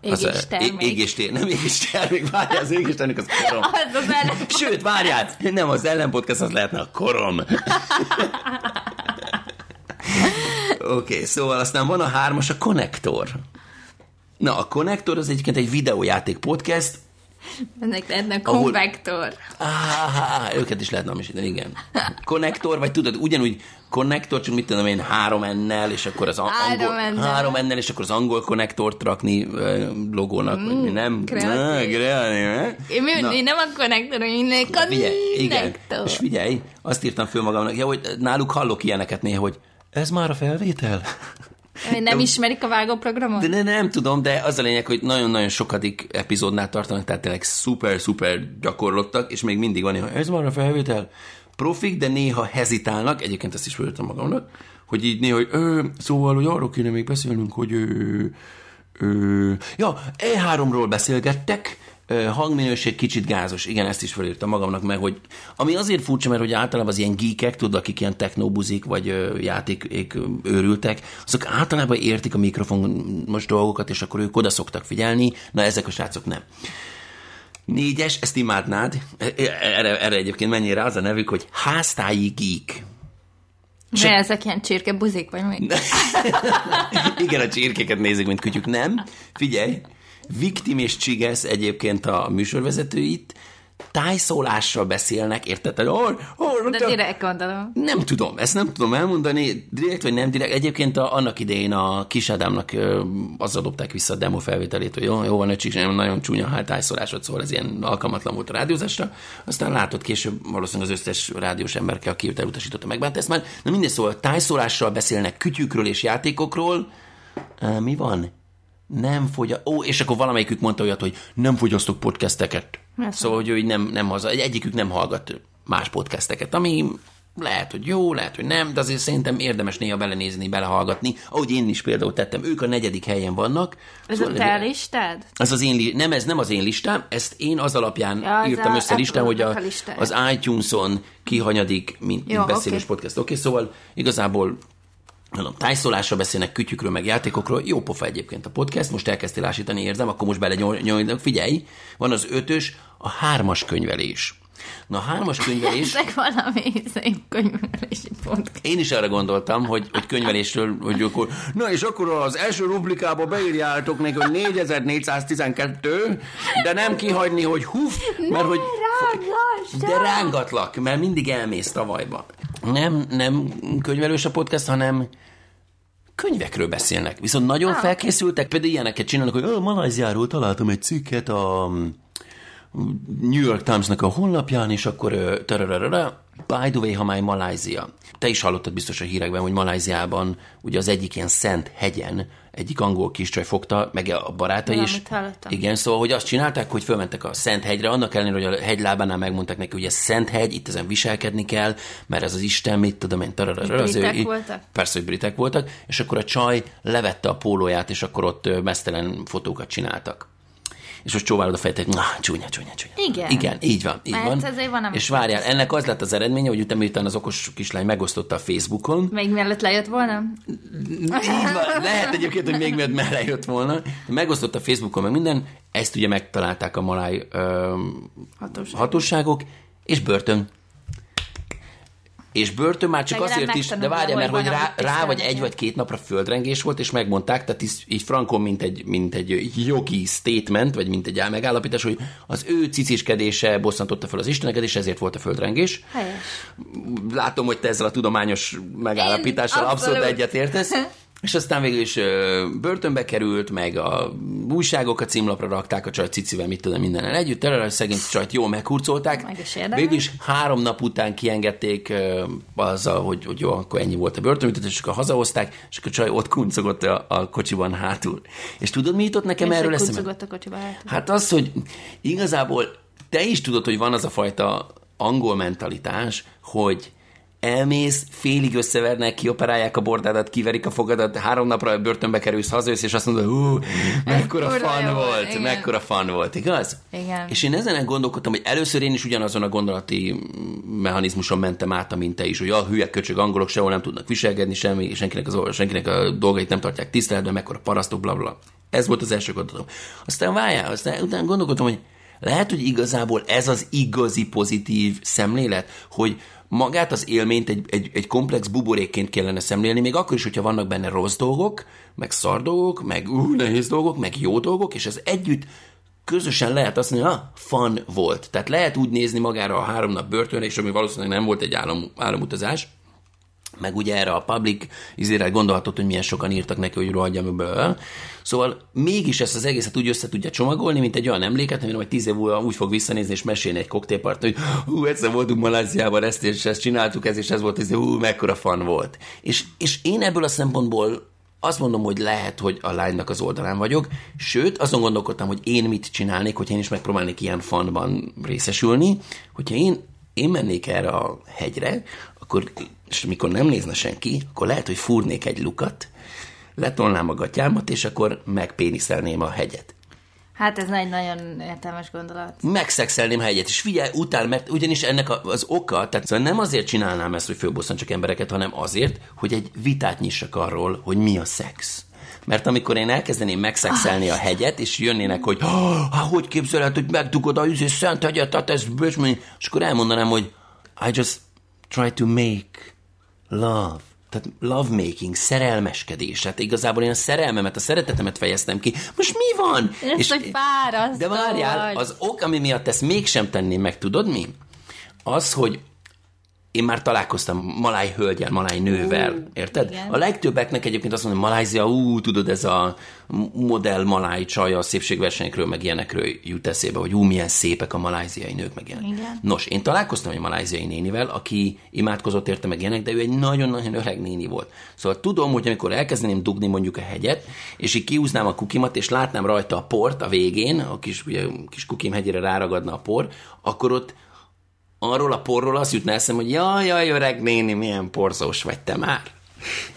Égéstermék. Égéstér, nem égéstermék, várjál, az égéstermék az korom. Az az ellen. Sőt, várjál, nem az ellenpodcast, az lehetne a korom. Oké, okay, szóval aztán van a hármas, a Connector. Na, a Connector az egyébként egy videójáték podcast. Ennek lehetne Ahol- konvektor. Ah, őket is lehet namisítani, igen. Connector, vagy tudod, ugyanúgy Connector, csak mit tudom én, három ennel, és akkor az angol, három ennel, és akkor az angol konnektort rakni logónak, vagy mi nem. kreatív. Kreatív, eh? Én, mi, Na. én nem a konnektor, én a Figyelj, igen. konnektor. És figyelj, azt írtam föl magamnak, ja, hogy náluk hallok ilyeneket néha, hogy ez már a felvétel? Nem ismerik a vágóprogramot? De ne, nem tudom, de az a lényeg, hogy nagyon-nagyon sokadik epizódnál tartanak, tehát tényleg szuper-szuper gyakorlottak, és még mindig van néha, ez már a felvétel? Profik, de néha hezitálnak, egyébként ezt is fölöttem magamnak, hogy így néha, hogy ö, szóval, hogy arról kéne még beszélnünk, hogy ö, ö, ja, E3-ról beszélgettek, hangminőség kicsit gázos. Igen, ezt is felírtam magamnak meg, hogy ami azért furcsa, mert hogy általában az ilyen geekek, tudod, akik ilyen technobuzik, vagy játék őrültek, azok általában értik a mikrofon most dolgokat, és akkor ők oda szoktak figyelni, na ezek a srácok nem. Négyes, ezt imádnád, erre, erre egyébként mennyire az a nevük, hogy háztáji geek. De ezek ilyen csirkebuzik, vagy mi? Igen, a csirkéket nézik, mint kütyük. Nem. Figyelj, Viktim és Csigesz egyébként a műsorvezetőit tájszólással beszélnek, érted? Hol, hol, De direkt gondolom. nem tudom, ezt nem tudom elmondani, direkt vagy nem direkt. Egyébként a, annak idején a Kis Ádámnak azzal dobták vissza a demo felvételét, hogy jó, jó van, öcsik, nem nagyon csúnya hátájszólásod, szóval ez ilyen alkalmatlan volt a rádiózásra. Aztán látod később valószínűleg az összes rádiós emberke, aki őt elutasította, megbánt ezt már. Na minden szóval tájszólással beszélnek kütyükről és játékokról. Mi van? Nem fogya... Ó, és akkor valamelyikük mondta olyat, hogy nem fogyasztok podcasteket. Mert Szóval, hogy ő így nem, nem haza, egy- egyikük nem hallgat más podcasteket, ami lehet, hogy jó, lehet, hogy nem, de azért szerintem érdemes néha belenézni, belehallgatni. Ahogy én is például tettem, ők a negyedik helyen vannak. Ez Szóval a te listád? ez az én, nem, ez nem az én listám, ezt én az alapján Ja, az írtam a össze listán, hogy a, a az iTunes-on kihanyadik, mint, Jó, mint beszélős oké. podcast. Oké, szóval igazából mondom, tájszólásra beszélnek kütyükről, meg játékokról. Jó pofa egyébként a podcast, most elkezdtél ásítani, érzem, akkor most bele nyol, nyol, figyelj, van az ötös, a hármas könyvelés. Na, a hármas könyvelés, Ezek valami szép könyvelési pont. én is arra gondoltam, hogy, hogy könyvelésről, hogy akkor, na és akkor az első rubrikába beírjátok neki, hogy 4412, de nem kihagyni, hogy huf, mert hogy... rángass, De rángatlak, mert mindig elmész tavalyba. Nem, nem könyvelős a podcast, hanem könyvekről beszélnek. Viszont nagyon Ah. felkészültek, például ilyeneket csinálnak, hogy "Ö, Malajziáról találtam egy cikket a New York Times-nak a honlapján, és akkor ö, tarararara, by the way, ha már Malázia. Te is hallottad biztos a hírekben, hogy Maláziában ugye az egyik ilyen szent hegyen egyik angol kiscsaj fogta, meg a barátai is. Hallottam. Igen, szóval, hogy azt csinálták, hogy fölmentek a Szent hegyre, annak ellenére, hogy a hegy lábánál megmondták neki, hogy ez Szent hegy, itt ezen viselkedni kell, mert ez az Isten, mit tudom én, tararara, az Britek voltak? Persze, hogy britek voltak, és akkor a csaj levette a pólóját, és akkor ott mesztelen fotókat csináltak. És most csóválod a hogy na, csúnya, csúnya, csúnya. Igen. Igen, így van, így Mert van. azért van, és várjál, ennek az lett az eredménye, hogy utána miután az okos kislány megosztotta a Facebookon, Még mielőtt lejött volna? így van, lehet egyébként, hogy még miatt mellé jött volna, megosztotta a Facebookon meg minden, ezt ugye megtalálták a maláj ö, Hatóság. hatóságok, és börtön. És börtön már csak Legalább azért is, de várja, mert hogy rá, rá vagy egy vagy két napra földrengés volt, és megmondták, tehát így, így frankon, mint egy, mint egy jogi statement, vagy mint egy megállapítás, hogy az ő ciciskedése bosszantotta fel az isteneket, és ezért volt a földrengés. Helyes. Látom, hogy te ezzel a tudományos megállapítással Én abszolút abszolút. egyetértesz. És aztán végül is börtönbe került, meg a újságok a címlapra rakták a csajt cicivel, mit tudom, mindennel együtt. Terror, a szegény csajt jól meghurcolták. Meg is végül is három nap után kiengedték azzal, hogy, hogy jó, akkor ennyi volt a börtönbüntetés, és akkor hazahozták, és akkor a csaj ott kuncogott a, a kocsiban hátul. És tudod, mi jutott nekem És erről eszembe? a kocsiba. hát. Hát az, hogy igazából te is tudod, hogy van az a fajta angol mentalitás, hogy elmész, félig összevernek, kioperálják a bordádat, kiverik a fogadat, három napra börtönbe kerülsz, hazajössz, és azt mondod, hú, mekkora fan volt, igen. mekkora fan volt, igaz? Igen. És én ezen gondolkodtam, hogy először én is ugyanazon a gondolati mechanizmuson mentem át, mint te is, hogy a hülye köcsög angolok sehol nem tudnak viselkedni, semmi, senkinek, az, senkinek a dolgait nem tartják tiszteletben, mekkora parasztok, bla bla. Ez volt az első gondolatom. Aztán várjál, aztán utána gondolkodtam, hogy lehet, hogy igazából ez az igazi pozitív szemlélet, hogy magát az élményt egy, egy, egy komplex buborékként kellene szemlélni, még akkor is, hogyha vannak benne rossz dolgok, meg szar dolgok, meg ú, nehéz dolgok, meg jó dolgok, és ez együtt közösen lehet azt mondani, ha fan volt. Tehát lehet úgy nézni magára a három nap börtönre, és ami valószínűleg nem volt egy állam, államutazás, meg ugye erre a public izére gondolhatott, hogy milyen sokan írtak neki, hogy rohadjam be. Szóval mégis ezt az egészet úgy össze tudja csomagolni, mint egy olyan emléket, amire majd tíz év múlva úgy fog visszanézni és mesélni egy koktélpart, hogy hú, egyszer voltunk Maláziában, ezt és ezt csináltuk, ez és ez volt, ez, hú, mekkora fan volt. És, és én ebből a szempontból azt mondom, hogy lehet, hogy a lánynak az oldalán vagyok, sőt, azon gondolkodtam, hogy én mit csinálnék, hogyha én is megpróbálnék ilyen fanban részesülni, hogyha én, én mennék erre a hegyre, akkor, és mikor nem nézne senki, akkor lehet, hogy fúrnék egy lukat, letolnám a gatyámat, és akkor megpéniszelném a hegyet. Hát ez egy nagyon értelmes gondolat. Megszexelném a hegyet, és figyelj, utál, mert ugyanis ennek a- az oka, tehát szóval nem azért csinálnám ezt, hogy fölbosszantsak embereket, hanem azért, hogy egy vitát nyissak arról, hogy mi a szex. Mert amikor én elkezdeném megszexelni a hegyet, és jönnének, hogy ah, hogy képzeled, hogy megdugod a üzés szent hegyet, tehát ez bősmény, és akkor elmondanám, hogy I just try to make love. Tehát lovemaking, szerelmeskedés. Hát igazából én a szerelmemet, a szeretetemet fejeztem ki. Most mi van? Ez hogy fárasztó De várjál, vagy. az ok, ami miatt ezt mégsem tenném meg, tudod mi? Az, hogy én már találkoztam maláj hölgyel, maláj nővel, érted? igen. A legtöbbeknek egyébként azt mondom, Malázia, ú, tudod, ez a modell maláj csaj a szépségversenyekről, meg ilyenekről jut eszébe, hogy ú, milyen szépek a maláziai nők, meg ilyenek. Igen. Nos, én találkoztam egy maláziai nénivel, aki imádkozott érte meg ilyenek, de ő egy nagyon-nagyon öreg néni volt. Szóval tudom, hogy amikor elkezdeném dugni mondjuk a hegyet, és így kiúznám a kukimat, és látnám rajta a port a végén, a kis, ugye, kis kukim hegyére ráragadna a por, akkor ott arról a porról azt jutna eszem, hogy jaj, jaj, öreg néni, milyen porzós vagy te már.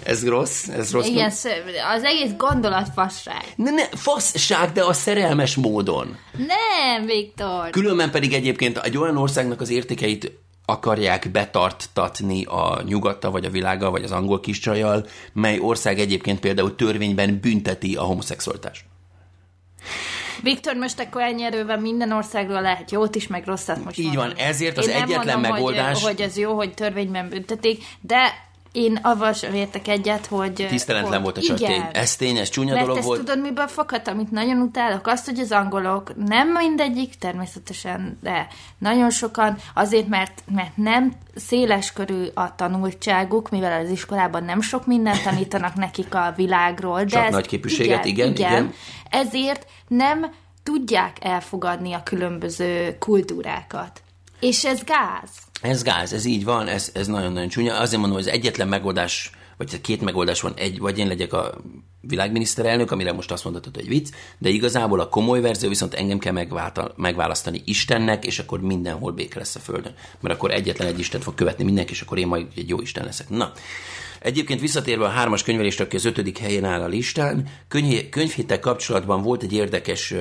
Ez rossz, ez rossz. Igen, az egész gondolat fasság. Ne, ne, faszság, de a szerelmes módon. Nem, Viktor. Különben pedig egyébként egy olyan országnak az értékeit akarják betartatni a nyugatta, vagy a világa, vagy az angol kiscsajjal, mely ország egyébként például törvényben bünteti a homoszexualitást. Viktor, most akkor ennyi erővel minden országról lehet jót is, meg rosszat most Így mondani. van, ezért az Én nem egyetlen mondom, megoldás- Hogy, hogy ez jó, hogy törvényben büntetik, de én avval sem értek egyet, hogy... Tiszteletlen hogy volt a csaj, tény. igen. Ez tény, ez csúnya Mert dolog ezt volt. tudod, miből fakad, amit nagyon utálok? Azt, hogy az angolok, nem mindegyik természetesen, de nagyon sokan, azért, mert, mert nem széles körű a tanultságuk, mivel az iskolában nem sok mindent tanítanak nekik a világról. De Csak ez, nagy képűséget, igen, igen. Ezért nem tudják elfogadni a különböző kultúrákat. És ez gáz. Ez gáz, ez így van, ez, ez nagyon-nagyon csúnya. Azért mondom, hogy az egyetlen megoldás, vagy két megoldás van, egy, vagy én legyek a világminiszterelnök, amire most azt mondhatod, hogy vicc, de igazából a komoly verzió viszont engem kell megválasztani Istennek, és akkor mindenhol béke lesz a Földön. Mert akkor egyetlen egy Isten fog követni mindenki, és akkor én majd egy jó Isten leszek. Na, Egyébként visszatérve a hármas könyvelést, aki az ötödik helyen áll a listán, könyv, könyvhéttel kapcsolatban volt egy érdekes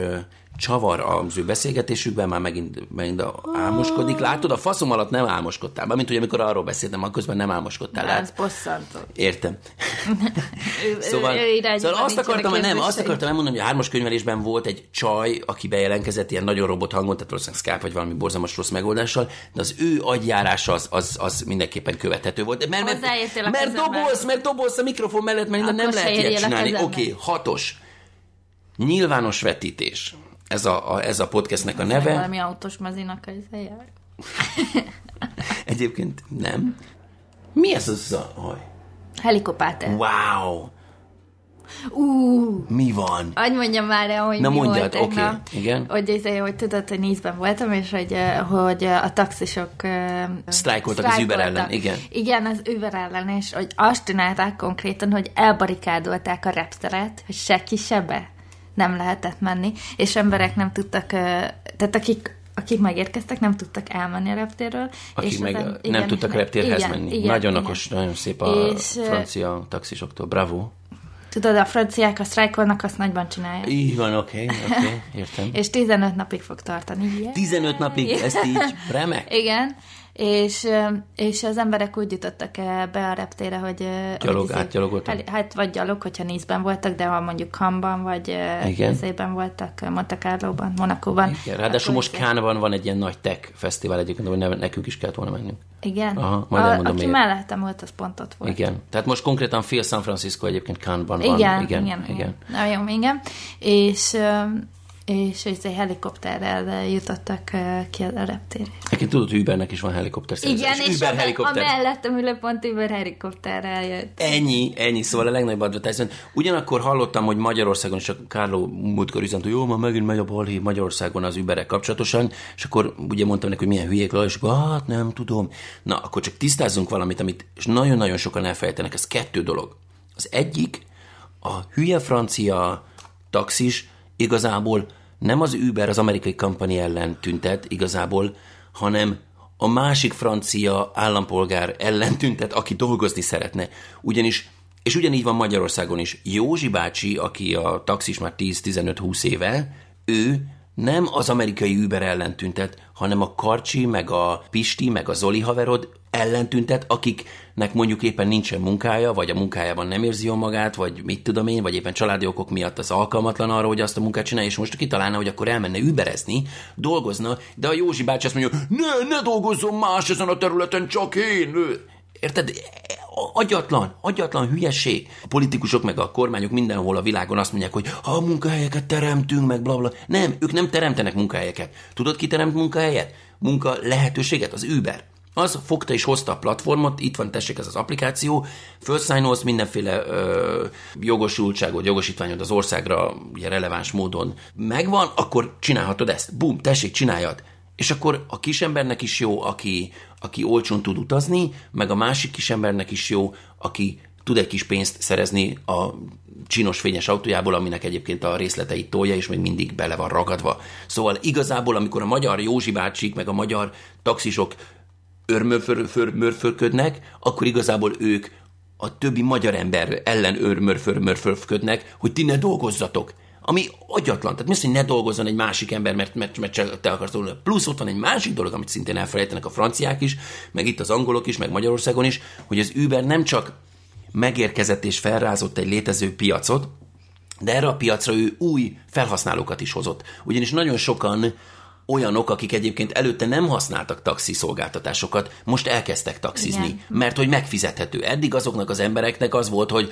csavar az ő beszélgetésükben, már megint, megint álmoskodik. Látod, a faszom alatt nem álmoskodtál, mint hogy amikor arról beszéltem, akkor közben nem álmoskodtál. De ez bosszantó. Értem. szóval, szóval azt akartam, nem, azt akartam elmondani, hogy a hármas könyvelésben volt egy csaj, aki bejelentkezett ilyen nagyon robot hangon, tehát valószínűleg Skype vagy valami borzalmas rossz megoldással, de az ő agyjárása az, az, az mindenképpen követhető volt. Mert, mert, mert, mert dobolsz, mert dobolsz a mikrofon mellett, mert nem lehet ilyet csinálni. Oké, okay, hatos. Nyilvános vetítés ez a, a, ez a podcastnek a neve. Valami autós mazinak a Egyébként nem. Mi ez az a haj? Helikopáter. Wow! Uh, mi van? Hogy mondjam már el, hogy Na mi mondjad, volt okay. igen. Hogy, izé, hogy tudod, hogy Nízben voltam, és hogy, hogy a taxisok sztrájkoltak az Uber ellen, igen. Igen, az Uber ellen, és hogy azt csinálták konkrétan, hogy elbarikádolták a repteret, hogy se ki, se be nem lehetett menni, és emberek nem tudtak, tehát akik akik megérkeztek, nem tudtak elmenni a reptérről. Akik és meg ezen, igen, nem tudtak reptérhez igen, menni. Igen, nagyon igen. okos, nagyon szép a és, francia taxisoktól. Bravo! Tudod, a franciák a sztrájkolnak, azt nagyban csinálják. Így van, oké, okay, oké, okay, értem. és 15 napig fog tartani. Yeah. 15 napig? Ezt így remek? Igen és, és az emberek úgy jutottak be a reptére, hogy... Gyalog, átgyalogoltak? Hát, vagy gyalog, hogyha Nízben voltak, de ha mondjuk Hamban, vagy Ezében voltak, Monte Carlo-ban, Monakóban. Igen, ráadásul most Kánban van egy ilyen nagy tech fesztivál egyébként, hogy nekünk is kellett volna mennünk. Igen? Aha, majd a, aki miért. mellettem volt, az pont ott volt. Igen. Tehát most konkrétan fél San Francisco egyébként Kánban van. Igen, igen, igen. igen. Nagyon, igen. És és egy helikopterrel jutottak ki a reptérre. Egyébként tudod, hogy Ubernek is van helikopter Igen, és Uber a, helikopter. a mellettem ülő pont Uber helikopterrel jött. Ennyi, ennyi, szóval a legnagyobb advertisement. Ugyanakkor hallottam, hogy Magyarországon, és a Kárló múltkor üzent, hogy jó, ma megint megy a balhé Magyarországon az Uberek kapcsolatosan, és akkor ugye mondtam neki, hogy milyen hülyék és akkor, hát nem tudom. Na, akkor csak tisztázzunk valamit, amit és nagyon-nagyon sokan elfelejtenek, ez kettő dolog. Az egyik, a hülye francia taxis igazából nem az Uber az amerikai kampani ellen tüntet igazából, hanem a másik francia állampolgár ellen tüntet, aki dolgozni szeretne. Ugyanis, és ugyanígy van Magyarországon is. Józsi bácsi, aki a taxis már 10-15-20 éve, ő nem az amerikai Uber ellen tüntet, hanem a Karcsi, meg a Pisti, meg a Zoli haverod ellen tüntet, akiknek mondjuk éppen nincsen munkája, vagy a munkájában nem érzi jól magát, vagy mit tudom én, vagy éppen családi okok miatt az alkalmatlan arra, hogy azt a munkát csinálja, és most kitalálna, hogy akkor elmenne überezni, dolgozna, de a Józsi bácsi azt mondja, ne, ne dolgozzon más ezen a területen, csak én. Érted? agyatlan, agyatlan hülyeség. A politikusok meg a kormányok mindenhol a világon azt mondják, hogy ha munkahelyeket teremtünk, meg bla, bla. Nem, ők nem teremtenek munkahelyeket. Tudod, ki teremt munkahelyet? Munka lehetőséget? Az Uber. Az fogta és hozta a platformot, itt van tessék ez az applikáció, felszájnolsz mindenféle ö, jogosultságot, jogosítványod az országra ugye releváns módon megvan, akkor csinálhatod ezt. Bum, tessék, csináljad. És akkor a kisembernek is jó, aki, aki olcsón tud utazni, meg a másik kisembernek is jó, aki tud egy kis pénzt szerezni a csinos fényes autójából, aminek egyébként a részleteit tolja, és még mindig bele van ragadva. Szóval igazából, amikor a magyar Józsi bácsik, meg a magyar taxisok örmörförködnek, akkor igazából ők a többi magyar ember ellen örmörförködnek, hogy ti ne dolgozzatok. Ami agyatlan. Tehát mi az, hogy ne dolgozzon egy másik ember, mert, mert, mert te akarsz dolgozni. Plusz ott van egy másik dolog, amit szintén elfelejtenek a franciák is, meg itt az angolok is, meg Magyarországon is, hogy az Uber nem csak megérkezett és felrázott egy létező piacot, de erre a piacra ő új felhasználókat is hozott. Ugyanis nagyon sokan olyanok, akik egyébként előtte nem használtak taxi szolgáltatásokat, most elkezdtek taxizni, Igen. mert hogy megfizethető. Eddig azoknak az embereknek az volt, hogy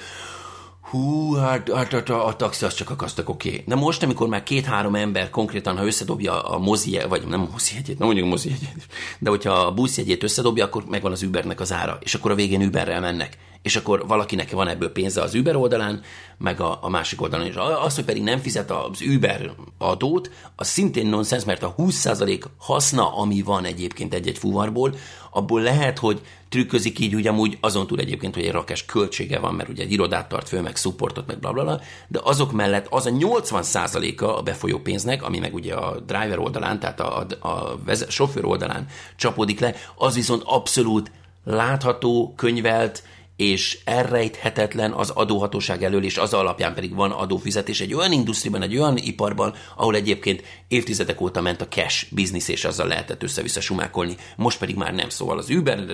hú, hát, hát, hát a, a taxi az csak akasztak, oké. Okay. De most, amikor már két-három ember konkrétan, ha összedobja a mozi, vagy nem a mozi jegyét, nem mondjuk mozi jegyét, de hogyha a buszjegyét összedobja, akkor megvan az Ubernek az ára, és akkor a végén Uberrel mennek. És akkor valakinek van ebből pénze az Uber oldalán, meg a, a másik oldalon is. Az, hogy pedig nem fizet az Uber adót, az szintén nonsens, mert a 20% haszna, ami van egyébként egy-egy fuvarból, abból lehet, hogy trükközik így, úgy amúgy azon túl egyébként, hogy egy rakás költsége van, mert ugye egy irodát tart föl, meg supportot, meg blablabla, de azok mellett az a 80%-a a befolyó pénznek, ami meg ugye a driver oldalán, tehát a, a, a sofőr oldalán csapódik le, az viszont abszolút látható, könyvelt, és elrejthetetlen az adóhatóság elől, és az alapján pedig van adófizetés egy olyan industriban, egy olyan iparban, ahol egyébként évtizedek óta ment a cash biznisz, és azzal lehetett össze-vissza sumákolni, most pedig már nem. Szóval az Uber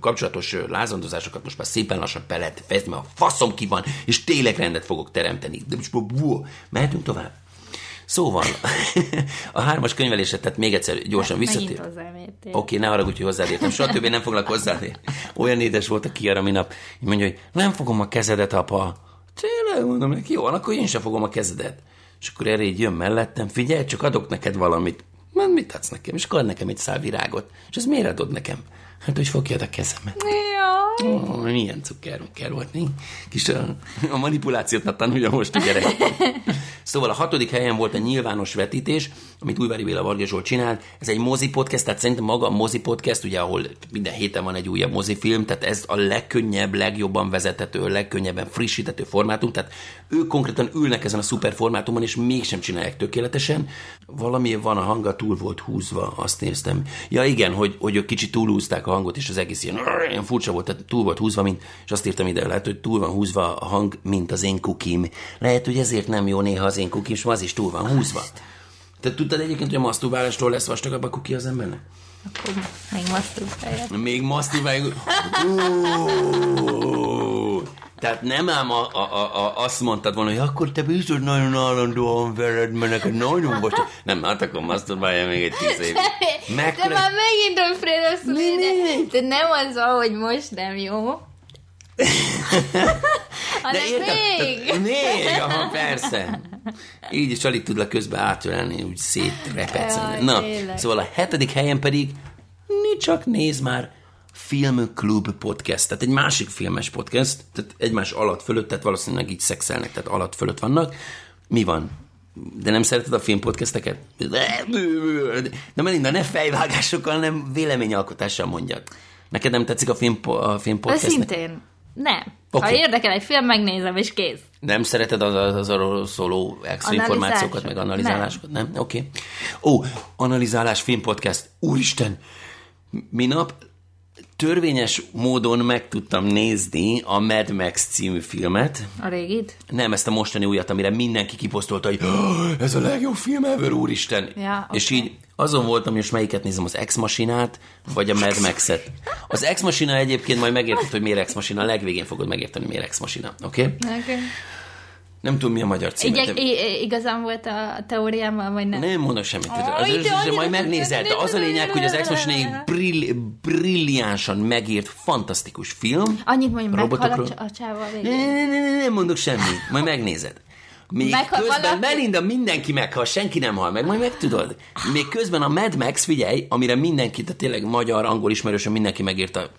kapcsolatos lázondozásokat most már szépen lassan be lehet fejezni, mert a faszom ki van, és tényleg rendet fogok teremteni. De most mehetünk tovább. Szóval, a hármas könyvelésre, tehát még egyszer gyorsan visszatér. Oké, okay, ne haragudj, hogy hozzád Soha többé nem foglak hozzá. Olyan édes volt a kiara minap. Így mondja, hogy nem fogom a kezedet, apa. Tényleg, mondom neki, jó, akkor én sem fogom a kezedet. És akkor erre így jön mellettem, figyelj, csak adok neked valamit. Mert mit adsz nekem? És akkor nekem egy szál virágot. És ez miért adod nekem? Hát, hogy fogjad a kezemet. Jaj. Oh, milyen cukker volt, mi? Kis a, a manipulációt tanulja most a gyerek. Szóval a hatodik helyen volt a nyilvános vetítés, amit Újvári Béla Varga Zsolt csinált. Ez egy mozi podcast, tehát szerintem maga a mozi podcast, ugye, ahol minden héten van egy újabb mozifilm, tehát ez a legkönnyebb, legjobban vezethető, legkönnyebben frissíthető formátum, tehát ők konkrétan ülnek ezen a szuper formátumon, és mégsem csinálják tökéletesen. Valami van a hanga, túl volt húzva, azt néztem. Ja igen, hogy, hogy ők kicsit túlhúzták a hangot, és az egész ilyen, ilyen furcsa volt, tehát túl volt húzva, mint, és azt írtam ide, lehet, hogy túl van húzva a hang, mint az én kukim. Lehet, hogy ezért nem jó néha az én kukim, és az is túl van húzva. Te tudtad egyébként, hogy a maszturbálásról lesz vastagabb a kuki az embernek? Akkor még maszturbálják. Még maszturbálják. Tehát nem ám a, a, a, a, azt mondtad volna, hogy akkor te biztos nagyon állandóan veled, mert neked nagyon most. Nem, hát akkor maszturbálja még egy tíz év. Mekkora... De már megint Alfredo szülni, de nem az, hogy most nem jó. De értem, még? Még, aha, persze. Így is alig tudlak közben átölelni, úgy szétrepecni. Na, tényleg. szóval a hetedik helyen pedig mi csak néz már Filmklub podcast, tehát egy másik filmes podcast, tehát egymás alatt fölött, tehát valószínűleg így szexelnek, tehát alatt fölött vannak. Mi van? De nem szereted a filmpodcasteket? De Melinda, ne fejvágásokkal, nem véleményalkotással mondjak. Neked nem tetszik a film, a filmpodcast? Szintén. Nem. Okay. Ha érdekel egy film, megnézem, és kész. Nem szereted az, az, az arról szóló extra információkat, meg analizálásokat, nem? nem? Oké. Okay. Ó, analizálás filmpodcast. Úristen! Minap törvényes módon meg tudtam nézni a Mad Max című filmet. A régit? Nem, ezt a mostani újat, amire mindenki kiposztolta, hogy ez a legjobb film ever, úristen. Ja, okay. És így azon voltam, hogy most melyiket nézem, az Ex Machinát, vagy a Mad Max-et. Az Ex Machina egyébként majd megérted, hogy miért Ex Machina, a legvégén fogod megérteni, miért Ex Machina, oké? Okay? Okay. Nem tudom, mi a magyar cím. Igy- de... igazán volt a teóriám, vagy nem? Nem mondok semmit. Oh, az, az, az, majd megnézel. De az a lényeg, hogy az Ex brill, brilliánsan megírt, fantasztikus film. Annyit mondjuk, meghal a csával. Nem, mondok semmit. Majd megnézed. Még meghal közben valaki? Belinda mindenki meghal, senki nem hal meg, majd megtudod. Még közben a Mad Max, figyelj, amire mindenki, tehát tényleg magyar, angol ismerősen mindenki megírta,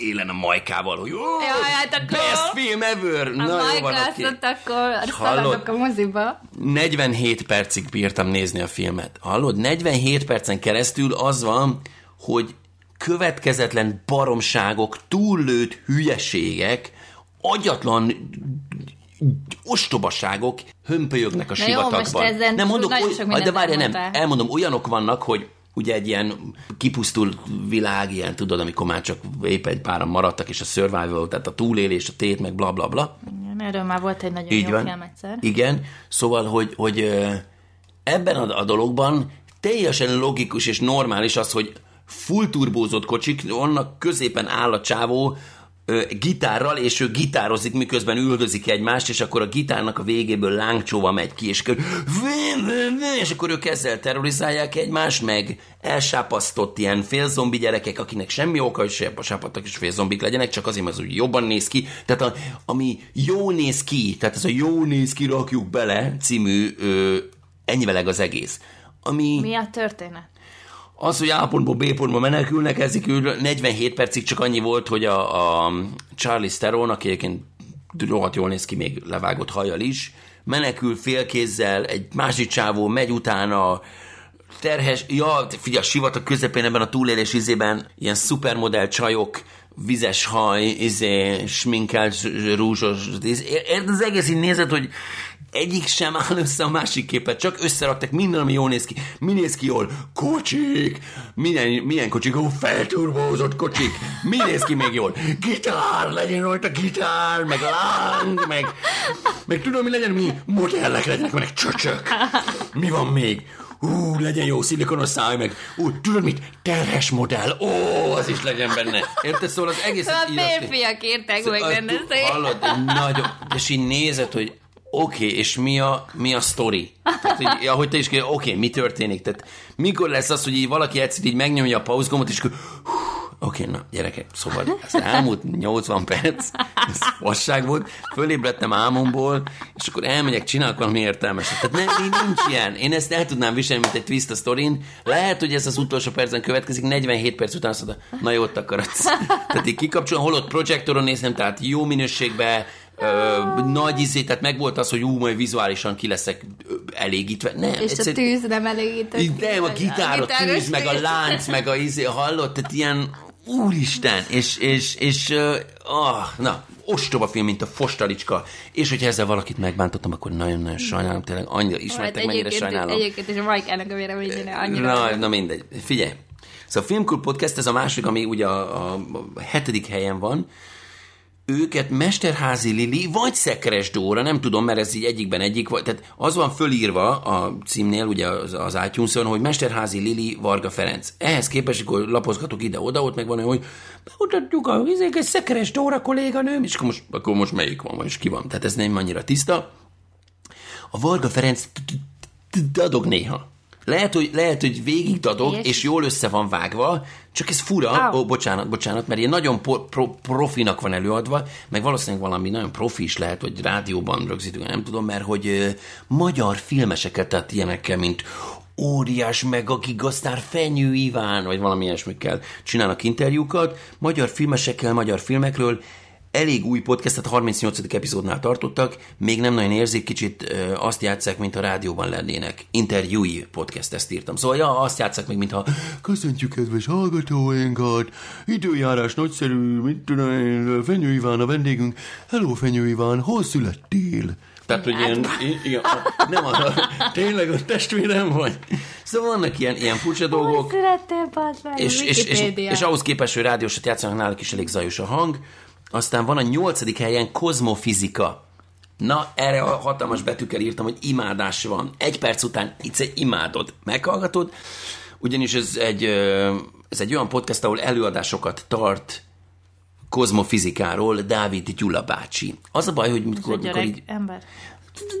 élen a majkával, hogy Jaj, hát akkor... best film ever! A Na, jó van, okay. akkor szaladok a moziba. 47 percig bírtam nézni a filmet. Hallod? 47 percen keresztül az van, hogy következetlen baromságok, túllőtt hülyeségek, agyatlan ostobaságok hömpölyögnek a Na sivatagban. Jó, most ezen nem mondok, oly, de várj, nem, elmondom, olyanok vannak, hogy ugye egy ilyen kipusztult világ, ilyen tudod, amikor már csak épp egy páran maradtak, és a survival, tehát a túlélés, a tét, meg bla bla bla. Igen, erről már volt egy nagyon Így jó van. film egyszer. Igen, szóval, hogy, hogy ebben a, a dologban teljesen logikus és normális az, hogy full turbózott kocsik, annak középen áll a csávó, gitárral, és ő gitározik, miközben üldözik egymást, és akkor a gitárnak a végéből lángcsóva megy ki, és akkor, és akkor ők ezzel terrorizálják egymást, meg elsápasztott ilyen félzombi gyerekek, akinek semmi oka, hogy sápadtak és félzombik legyenek, csak azért, mert az úgy jobban néz ki. Tehát a, ami jó néz ki, tehát ez a jó néz ki, rakjuk bele című, ö, ennyiveleg az egész. Ami, Mi a történet? Az, hogy A pontból B pontba menekülnek, ez így 47 percig csak annyi volt, hogy a, a Charlie Theron, aki egyébként rohadt jól néz ki, még levágott hajjal is, menekül félkézzel, egy másik csávó megy utána, terhes, ja, figyelj, a sivatag közepén ebben a túlélés izében ilyen szupermodell csajok, vizes haj, izé, sminkelt, rúzsos, izé, érted az egész így nézed, hogy egyik sem áll össze a másik képet, csak összeraktak minden, ami jól néz ki. Mi néz ki jól? Kocsik! Milyen, milyen kocsik? Ó, felturbózott kocsik! Mi néz ki még jól? Gitár! Legyen rajta gitár, meg láng, meg, meg tudom, mi legyen, mi modellek legyenek, meg csöcsök. Mi van még? Ú, legyen jó szilikonos száj, meg ú, tudod mit? Terhes modell. Ó, az is legyen benne. Érted? Szóval az egész... A férfiak értek meg benne. Hallod, nagyon, és így nézed, hogy oké, okay, és mi a, mi a sztori? Tehát, hogy, ahogy te is oké, okay, mi történik? Tehát mikor lesz az, hogy így valaki egyszer így megnyomja a pauzgomot, és akkor Oké, okay, na gyerekek, szóval ez elmúlt 80 perc, ez fasság volt, fölébredtem álmomból, és akkor elmegyek, csinálok valami értelmeset. Tehát nem, nincs ilyen. Én ezt el tudnám viselni, mint egy twist a sztorin. Lehet, hogy ez az utolsó percen következik, 47 perc után azt mondta, na jót akaratsz. Tehát így kikapcsolom, holott projektoron nézem, tehát jó minőségben, Ö, nagy izé, tehát meg volt az, hogy ú, majd vizuálisan ki leszek elégítve. Nem, és egyszer, a tűz nem elégített. Nem, a gitár, a, a tűz, meg a lánc, meg a izé, hallott, tehát ilyen úristen, és, és, és oh, na, ostoba film, mint a Fostalicska, és hogyha ezzel valakit megbántottam, akkor nagyon-nagyon sajnálom, tényleg annyira ismertek, hát mennyire sajnálom. Egyébként is a Majkának a véleményére annyira. Na, na mindegy, figyelj. Szóval a Filmkul Podcast, ez a másik, ami ugye a, a, a hetedik helyen van, őket Mesterházi Lili vagy Szekeres Dóra, nem tudom, mert ez így egyikben egyik, vagy, tehát az van fölírva a címnél, ugye az, az itunes hogy Mesterházi Lili Varga Ferenc. Ehhez képest, akkor lapozgatok ide-oda, ott meg van hogy bemutatjuk a egy Szekeres Dóra kolléganőm, és akkor most, akkor most melyik van, és ki van. Tehát ez nem annyira tiszta. A Varga Ferenc dadog néha. Lehet, hogy, lehet, hogy végig dadog, és? és jól össze van vágva, csak ez fura, ó, oh, bocsánat, bocsánat, mert ilyen nagyon pro, pro, profinak van előadva, meg valószínűleg valami nagyon profi is lehet, hogy rádióban rögzítünk, nem tudom, mert hogy ö, magyar filmeseket, tehát ilyenekkel, mint óriás meg a gigasztár Fenyő Iván, vagy valami ilyesmikkel csinálnak interjúkat, magyar filmesekkel, magyar filmekről, elég új podcastet, 38. epizódnál tartottak, még nem nagyon érzik, kicsit azt játszák, mint a rádióban lennének. Interjúi podcast, ezt írtam. Szóval ja, azt játszák még, mintha köszöntjük kedves hallgatóinkat, időjárás nagyszerű, mit tudom, Fenyő Iván a vendégünk. Hello, Fenyő Iván, hol születtél? Tehát, hogy ilyen, igen, nem az, tényleg a testvérem vagy. Szóval vannak ilyen, ilyen furcsa dolgok. És, és, és, és, és, ahhoz képest, hogy rádiósat játszanak, náluk is elég zajos a hang. Aztán van a nyolcadik helyen kozmofizika. Na, erre a hatalmas betűkkel írtam, hogy imádás van. Egy perc után egy imádod. Meghallgatod? Ugyanis ez egy, ez egy olyan podcast, ahol előadásokat tart kozmofizikáról Dávid Gyula bácsi. Az a baj, hogy mikor, mikor így... ember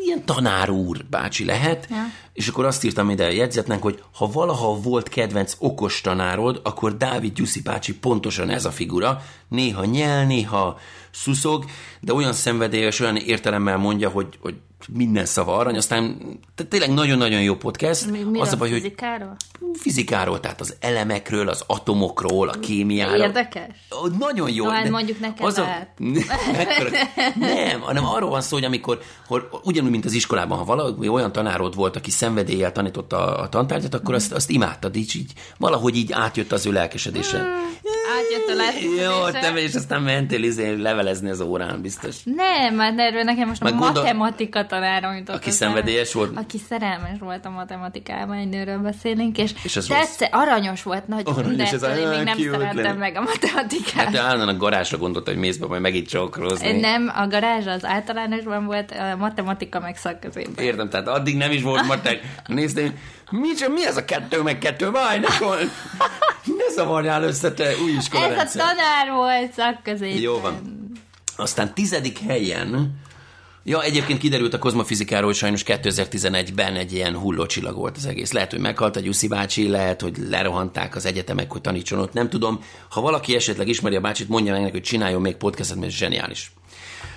ilyen tanár úr bácsi lehet, ja. és akkor azt írtam ide a jegyzetnek, hogy ha valaha volt kedvenc okos tanárod, akkor Dávid Gyuszi bácsi pontosan ez a figura, néha nyel, néha szuszog, de olyan szenvedélyes, olyan értelemmel mondja, hogy, hogy minden szava arany, aztán tehát tényleg nagyon-nagyon jó podcast. Mi, mi az a baj, fizikáról? Hogy fizikáról, tehát az elemekről, az atomokról, a kémiáról. Érdekes? Nagyon jó. Hát mondjuk nekem az a... Nem, hanem arról van szó, hogy amikor, hogy ugyanúgy, mint az iskolában, ha valami olyan tanárod volt, aki szenvedéllyel tanította a tantárgyat, akkor azt, azt imádtad, így, így valahogy így átjött az ő lelkesedése. Hmm, átjött a lelkesedése. Jó, te és aztán mentél izé levelezni az órán, biztos. Nem, mert erről nekem most a gondol... matematika tanárom jutott. Aki szenvedélyes volt? Aki szerelmes volt a matematikában, egy nőről beszélünk, és, és ez tetsze, aranyos volt nagyon, aranyos, de ez én még nem szerettem lenni. meg a matematikát. Hát állandóan a garázsra gondolta, hogy mész be, majd megint csokrozni. Nem, a garázs az általánosban volt, a matematika meg szakközében. Értem, tehát addig nem is volt matek. Nézd, mi, mi ez a kettő meg kettő? Vaj, ne, zavarjál össze, te új iskola Ez a tanár volt szakközében. Jó van. Aztán tizedik helyen Ja, egyébként kiderült a kozmofizikáról, hogy sajnos 2011-ben egy ilyen hullócsillag volt az egész. Lehet, hogy meghalt a Gyuszi bácsi, lehet, hogy lerohanták az egyetemek, hogy tanítson ott, nem tudom. Ha valaki esetleg ismeri a bácsit, mondja meg neki, hogy csináljon még podcastet, mert zseniális.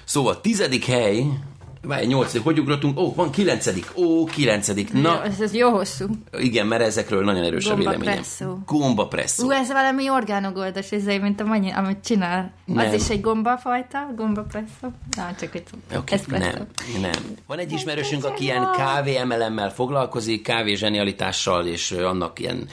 Szóval tizedik hely, Várj, nyolcadik, hogy ugrottunk? Ó, van kilencedik. Ó, kilencedik. Na, ez, ez jó hosszú. igen, mert ezekről nagyon erős a Gomba véleményem. presszó. Gomba presszó. Ú, ez valami orgánogoldas, izé, mint a manyi, amit csinál. Nem. Az is egy gombafajta, gombapresszó. Na, csak itt Oké, espresso. nem, nem. Van egy ismerősünk, aki ilyen kávé emelemmel foglalkozik, kávé zsenialitással, és annak ilyen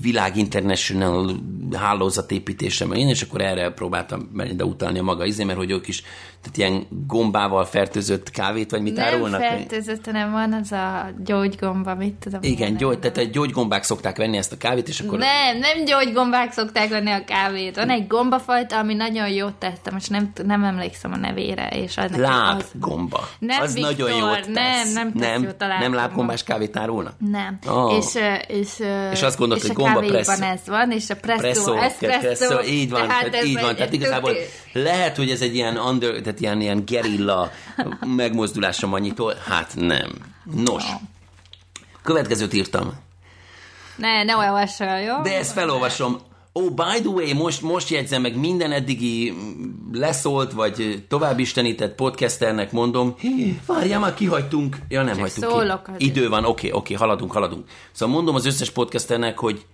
világ international hálózatépítése, és akkor erre próbáltam ide utalni a maga izé, mert hogy ők is tehát ilyen gombával fertőzött kávét, vagy mit Nem árulnak? fertőzött, hanem van az a gyógygomba, mit tudom. Igen, milyen gyógy, tehát egy gyógygombák szokták venni ezt a kávét, és akkor... Nem, nem gyógygombák szokták venni a kávét. Van egy gombafajta, ami nagyon jót tette, most nem, nem emlékszem a nevére, és az, Láb az gomba. Nem, az Viktor, nagyon jót tesz. nem, nem tesz nem, jót a Nem lábgomba. lábgombás kávét árulnak? Nem. Oh. És, és, És azt gondolod, és hogy gomba presszó. ez van, és a presszó, Presszó, espresszó. presszó, így van, tehát, így van. Tehát igazából lehet, hogy ez egy ilyen under, tehát ilyen, ilyen gerilla megmozdulása Manyitól. Hát nem. Nos, következőt írtam. Ne, ne olvassál, jó? De ezt felolvasom. Oh, by the way, most, most jegyzem meg minden eddigi leszólt, vagy továbbistenített podcasternek mondom, hé, várjál, már kihagytunk. Ja, nem Csak hagytunk szólok ki. azért. Idő van, oké, oké, haladunk, haladunk. Szóval mondom az összes podcasternek, hogy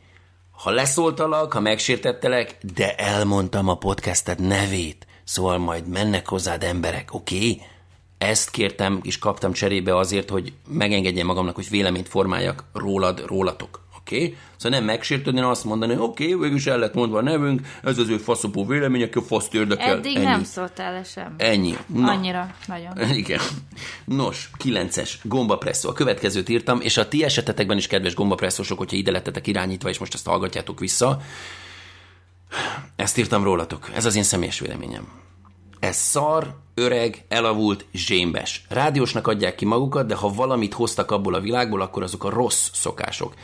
ha leszóltalak, ha megsértettelek, de elmondtam a podcastet nevét, szóval majd mennek hozzád emberek, oké? Okay? Ezt kértem és kaptam cserébe azért, hogy megengedjem magamnak, hogy véleményt formáljak rólad, rólatok. Oké? Okay? Szóval nem megsértődni, azt mondani, hogy oké, okay, végül is el lett mondva a nevünk, ez az ő faszopó véleménye, aki a faszt érdekel. Eddig Ennyi. nem szóltál le sem. Ennyi. Na. Annyira, nagyon. Igen. Nos, 9-es gombapresszó. A következőt írtam, és a ti esetetekben is, kedves gombapresszósok, hogyha ide lettetek irányítva, és most ezt hallgatjátok vissza, ezt írtam rólatok. Ez az én személyes véleményem. Ez szar, öreg, elavult, zsémbes. Rádiósnak adják ki magukat, de ha valamit hoztak abból a világból, akkor azok a rossz szokások.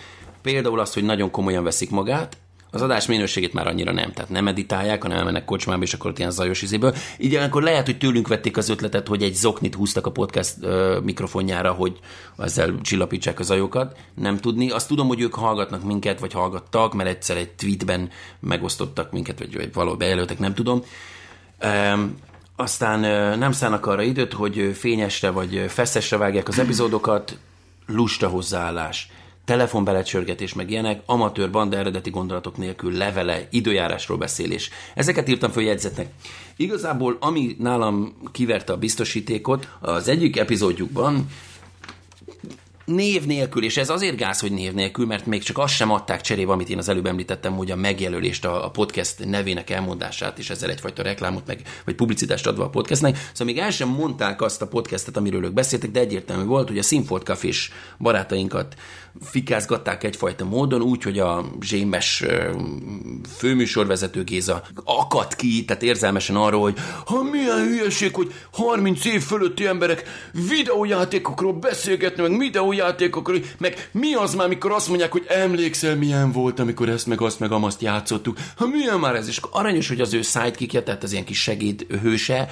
Például az, hogy nagyon komolyan veszik magát, az adás minőségét már annyira nem, tehát nem meditálják, hanem elmennek kocsmába, és akkor ott ilyen zajos izéből. Így akkor lehet, hogy tőlünk vették az ötletet, hogy egy zoknit húztak a podcast ö, mikrofonjára, hogy ezzel csillapítsák a zajokat. Nem tudni. Azt tudom, hogy ők hallgatnak minket, vagy hallgattak, mert egyszer egy tweetben megosztottak minket, vagy, vagy valahol bejelöltek, nem tudom. Um, aztán ö, nem szállnak arra időt, hogy fényesre vagy feszesre vágják az epizódokat, lusta hozzáállás, telefonbelecsörgetés, meg ilyenek, amatőr banda eredeti gondolatok nélkül levele, időjárásról beszélés. Ezeket írtam föl jegyzetnek. Igazából, ami nálam kiverte a biztosítékot, az egyik epizódjukban név nélkül, és ez azért gáz, hogy név nélkül, mert még csak azt sem adták cserébe, amit én az előbb említettem, hogy a megjelölést, a, podcast nevének elmondását, és ezzel egyfajta reklámot, meg, vagy publicitást adva a podcastnek. Szóval még el sem mondták azt a podcastet, amiről ők beszéltek, de egyértelmű volt, hogy a Sinford Cafés barátainkat fikázgatták egyfajta módon, úgy, hogy a zsémes főműsorvezető Géza akadt ki, tehát érzelmesen arról, hogy ha milyen hülyeség, hogy 30 év fölötti emberek videójátékokról beszélgetnek, meg videójátékokról, meg mi az már, mikor azt mondják, hogy emlékszel, milyen volt, amikor ezt, meg azt, meg amazt játszottuk. Ha milyen már ez, és aranyos, hogy az ő sidekickje, tehát az ilyen kis segédhőse,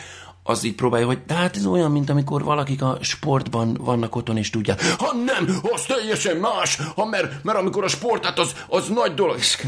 az így próbálja, hogy de hát ez olyan, mint amikor valakik a sportban vannak otthon, és tudják, ha nem, az teljesen más, ha mert, mert amikor a sport, hát az, az nagy dolog. És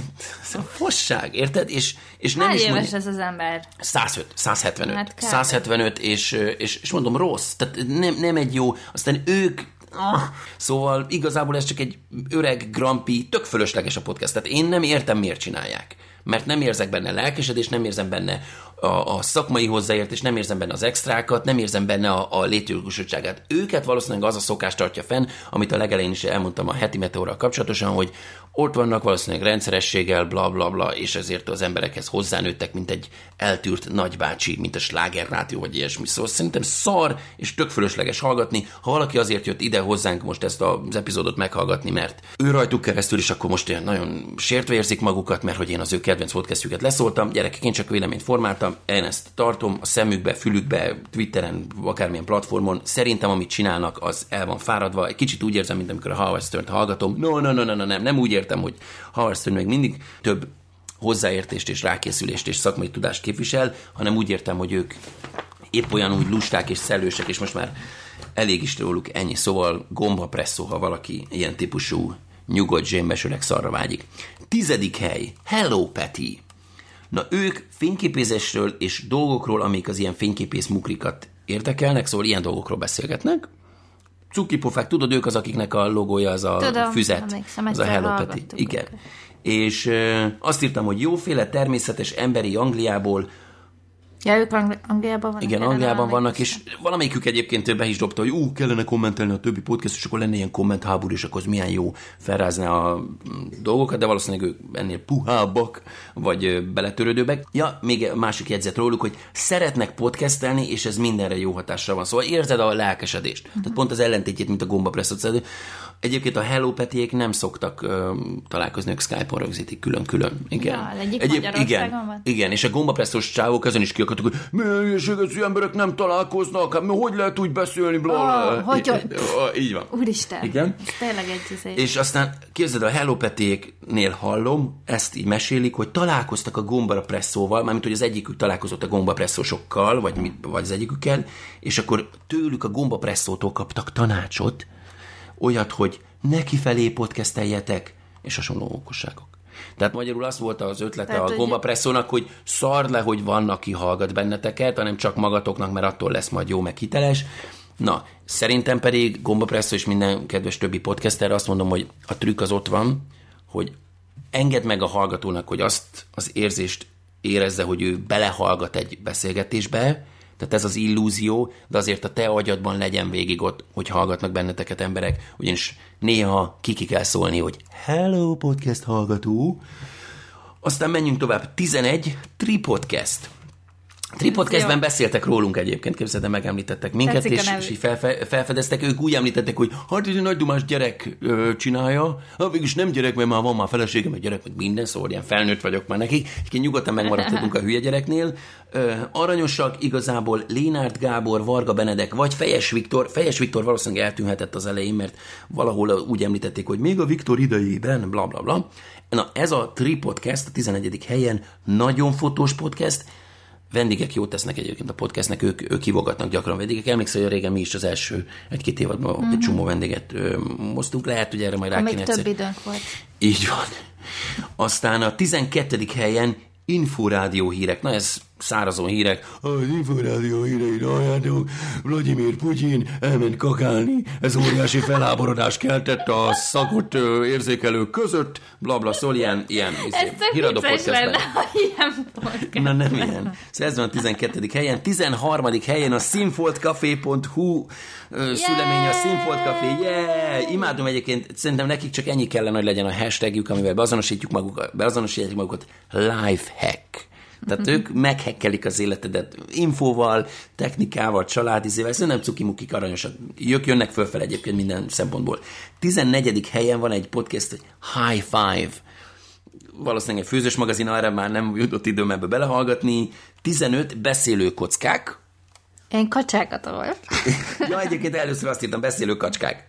ez a fosság, érted? És, és nem Hány is éves mondja, ez az ember? 105, 175. Hát kb. 175, és, és, és mondom, rossz. Tehát nem, nem egy jó. Aztán ők Ah, Szóval igazából ez csak egy öreg grampi, tök fölösleges a podcast. Tehát én nem értem, miért csinálják. Mert nem érzek benne lelkesedést, nem érzem benne a, a szakmai hozzáértést, nem érzem benne az extrákat, nem érzem benne a, a létjogosultságát. Őket valószínűleg az a szokás tartja fenn, amit a legelején is elmondtam a heti meteorral kapcsolatosan, hogy ott vannak valószínűleg rendszerességgel, bla bla bla, és ezért az emberekhez hozzánőttek, mint egy eltűrt nagybácsi, mint a sláger rádió, vagy ilyesmi. Szóval szerintem szar és tök fölösleges hallgatni. Ha valaki azért jött ide hozzánk most ezt az epizódot meghallgatni, mert ő rajtuk keresztül is akkor most ilyen nagyon sértve érzik magukat, mert hogy én az ő kedvenc podcastjüket leszóltam. Gyerekek, én csak véleményt formáltam, én ezt tartom a szemükbe, fülükbe, Twitteren, akármilyen platformon. Szerintem, amit csinálnak, az el van fáradva. Egy kicsit úgy érzem, mint amikor a Howard Stern-t hallgatom. No, no, no, no, no, nem, nem úgy értem, hogy Howard Stern még mindig több hozzáértést és rákészülést és szakmai tudást képvisel, hanem úgy értem, hogy ők épp olyan úgy lusták és szellősek, és most már elég is róluk ennyi. Szóval gomba presszó, ha valaki ilyen típusú nyugodt zsémbes öreg szarra vágyik. Tizedik hely. Hello, Peti. Na ők fényképézésről és dolgokról, amik az ilyen fényképész mukrikat érdekelnek, szóval ilyen dolgokról beszélgetnek. Cukipofák, tudod, ők az, akiknek a logója az a Tudom, füzet, emlékszem, az a Hello Igen. őket. És ö, azt írtam, hogy jóféle természetes emberi Angliából, Ja, ők Angli- Angliában vannak? igen, Angliában vannak, és valamelyikük egyébként be is dobta, hogy ú, kellene kommentelni a többi podcast, és akkor lenne ilyen kommentháború, és akkor az milyen jó felrázná a mm, dolgokat, de valószínűleg ők ennél puhábbak, vagy beletörődőbbek. Ja, még másik jegyzet róluk, hogy szeretnek podcastelni, és ez mindenre jó hatással van. Szóval érzed a lelkesedést. Mhm. Uh-huh. Tehát pont az ellentétjét, mint a gombapresszot. Egyébként a Hello Petiék nem szoktak ö, találkozni, ők Skype-on rögzítik külön-külön. Igen. Ja, egyik igen, van? igen, és a gombapresszos csávok ezen is kiakadtak, hogy az emberek nem találkoznak, hát hogy lehet úgy beszélni, bla, bla. Ó, hogy- Í- Így van. Úristen, Igen. ez tényleg egy izé. És aztán képzeld, a Hello Petéknél hallom, ezt így mesélik, hogy találkoztak a gombapresszóval, mármint, hogy az egyikük találkozott a gombapresszósokkal, vagy, mit, vagy az egyikükkel, és akkor tőlük a gombapresszótól kaptak tanácsot, olyat, hogy neki felé podcasteljetek, és hasonló okosságok. Tehát magyarul az volt az ötlete Tehát, a gombapresszónak, hogy szard le, hogy van, aki hallgat benneteket, hanem csak magatoknak, mert attól lesz majd jó, meg hiteles. Na, szerintem pedig gombapresszó és minden kedves többi podcaster azt mondom, hogy a trükk az ott van, hogy engedd meg a hallgatónak, hogy azt az érzést érezze, hogy ő belehallgat egy beszélgetésbe, tehát ez az illúzió, de azért a te agyadban legyen végig ott, hogy hallgatnak benneteket emberek, ugyanis néha kiki kell szólni, hogy Hello podcast hallgató, aztán menjünk tovább. 11 Tripodcast. Tripodcastben beszéltek rólunk egyébként, képzeld, el, megemlítettek minket, Tetszik és, és így felfe, felfedeztek, ők úgy említettek, hogy hát ez egy nagy dumás gyerek ö, csinálja, hát végülis nem gyerek, mert már van már feleségem, meg gyerek, meg minden, szóval ilyen felnőtt vagyok már nekik, és nyugodtan megmaradhatunk a hülye gyereknél. Ö, aranyosak igazából Lénárt Gábor, Varga Benedek, vagy Fejes Viktor, Fejes Viktor valószínűleg eltűnhetett az elején, mert valahol úgy említették, hogy még a Viktor idejében, bla bla bla. Na ez a Tripodcast a 11. helyen, nagyon fotós podcast, vendégek jót tesznek egyébként a podcastnek, ők, ők hívogatnak gyakran vendégek. Emlékszel, hogy régen mi is az első egy-két évadban uh-huh. egy csomó vendéget ö, moztunk. Lehet, hogy erre majd rá Még kéne több egyszer- időnk volt. így van. Aztán a 12. helyen Inforádió hírek. Na ez szárazon hírek. Az Inforádió hírei halljátok. Vladimir Putyin elment kakálni. Ez óriási felháborodás keltett a szakot érzékelők között. Blabla, bla, szól ilyen, ilyen Ez izé, híradó lenne, ha ilyen podcast. Na nem ilyen. Szóval ez van a 12. helyen. 13. helyen a színfoltcafé.hu szülemény a Színfolt Café. Yeah! Imádom egyébként, szerintem nekik csak ennyi kellene, hogy legyen a hashtagjük, amivel beazonosítjuk magukat, beazonosítják magukat. Lifehack. Tehát ők meghekkelik az életedet infóval, technikával, családizével, szerintem cukimukik aranyosak. Ők jönnek fölfel egyébként minden szempontból. 14. helyen van egy podcast, hogy High Five valószínűleg egy főzős magazin, arra már nem jutott időm ebbe belehallgatni. 15 beszélő kockák. Én kacsákat volt. Ja, egyébként először azt írtam, beszélő kacskák.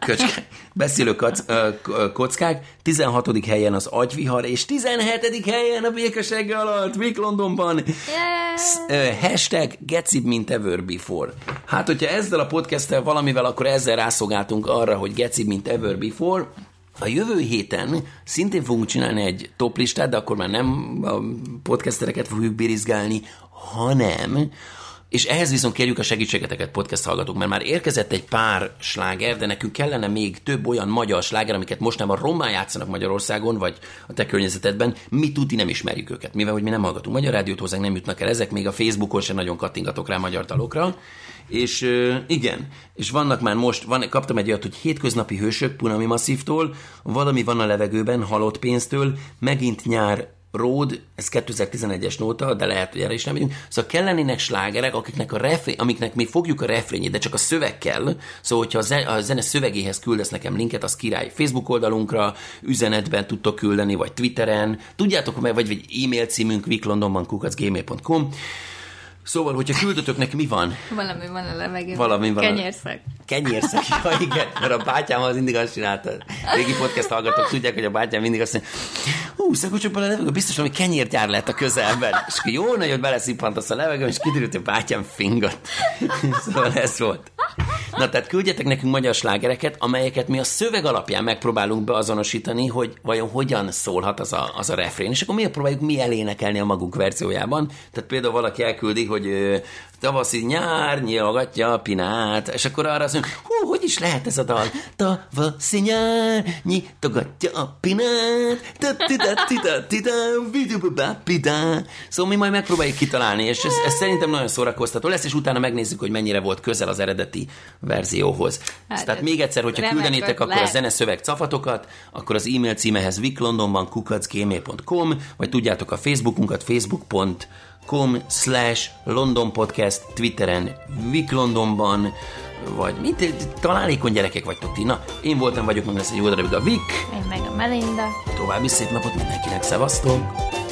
Köcskák. Beszélő kac, ö, kockák. 16. helyen az agyvihar, és 17. helyen a békeseg alatt, Vic Londonban. Sz- ö, Hashtag gecib, mint ever before. Hát, hogyha ezzel a podcasttel valamivel, akkor ezzel rászolgáltunk arra, hogy gecib, mint ever before. A jövő héten szintén fogunk csinálni egy top listát, de akkor már nem a podcastereket fogjuk birizgálni, hanem és ehhez viszont kérjük a segítségeteket, podcast hallgatók, mert már érkezett egy pár sláger, de nekünk kellene még több olyan magyar sláger, amiket mostanában rommá játszanak Magyarországon, vagy a te környezetedben, mi tuti nem ismerjük őket, mivel hogy mi nem hallgatunk magyar rádiót, hozzánk nem jutnak el ezek, még a Facebookon sem nagyon kattingatok rá magyar dalokra. És igen, és vannak már most, van, kaptam egy olyat, hogy hétköznapi hősök Punami Masszívtól, valami van a levegőben, halott pénztől, megint nyár Road, ez 2011-es nóta, de lehet, hogy erre is nem megyünk. Szóval kellenének slágerek, akiknek a refré, amiknek mi fogjuk a refrényét, de csak a szöveg kell. Szóval, hogyha a zene, a zene szövegéhez küldesz nekem linket, az király. Facebook oldalunkra, üzenetben tudtok küldeni, vagy Twitteren. Tudjátok, meg vagy, vagy e-mail címünk viklondonban.gmail.com Szóval, hogyha küldötök neki, mi van? Valami van a levegőben. Valami van a- Kenyérszek, ja, igen, mert a bátyám az mindig azt csinálta. Régi podcast hallgatók tudják, hogy a bátyám mindig azt mondja, hú, szakocsak a levegő, biztos valami kenyérgyár lehet a közelben. És akkor jó nagyot beleszippantasz a levegőn, és kiderült, hogy bátyám fingat. szóval ez volt. Na, tehát küldjetek nekünk magyar slágereket, amelyeket mi a szöveg alapján megpróbálunk beazonosítani, hogy vajon hogyan szólhat az a, az a refrén, és akkor mi próbáljuk mi elénekelni a magunk verziójában. Tehát például valaki elküldi, hogy tavaszi nyár nyilgatja a pinát, és akkor arra azt mondja, hú, hogy is lehet ez a dal? Tavaszi nyár nyitogatja a pinát, Szóval mi majd megpróbáljuk kitalálni, és ez, ez szerintem nagyon szórakoztató lesz, és utána megnézzük, hogy mennyire volt közel az eredeti verzióhoz. Hát, Tehát még egyszer, hogyha küldenétek akkor a zeneszöveg cafatokat, akkor az e-mail címehez viklondonban kukacgmail.com, vagy tudjátok a Facebookunkat, facebook.com com slash London Podcast, Twitteren Vic Londonban, vagy mint találékony gyerekek vagytok ti. Na, én voltam, vagyok, meg lesz egy jó darabig a Vic. Én meg a Melinda. További szép napot mindenkinek, szevasztok!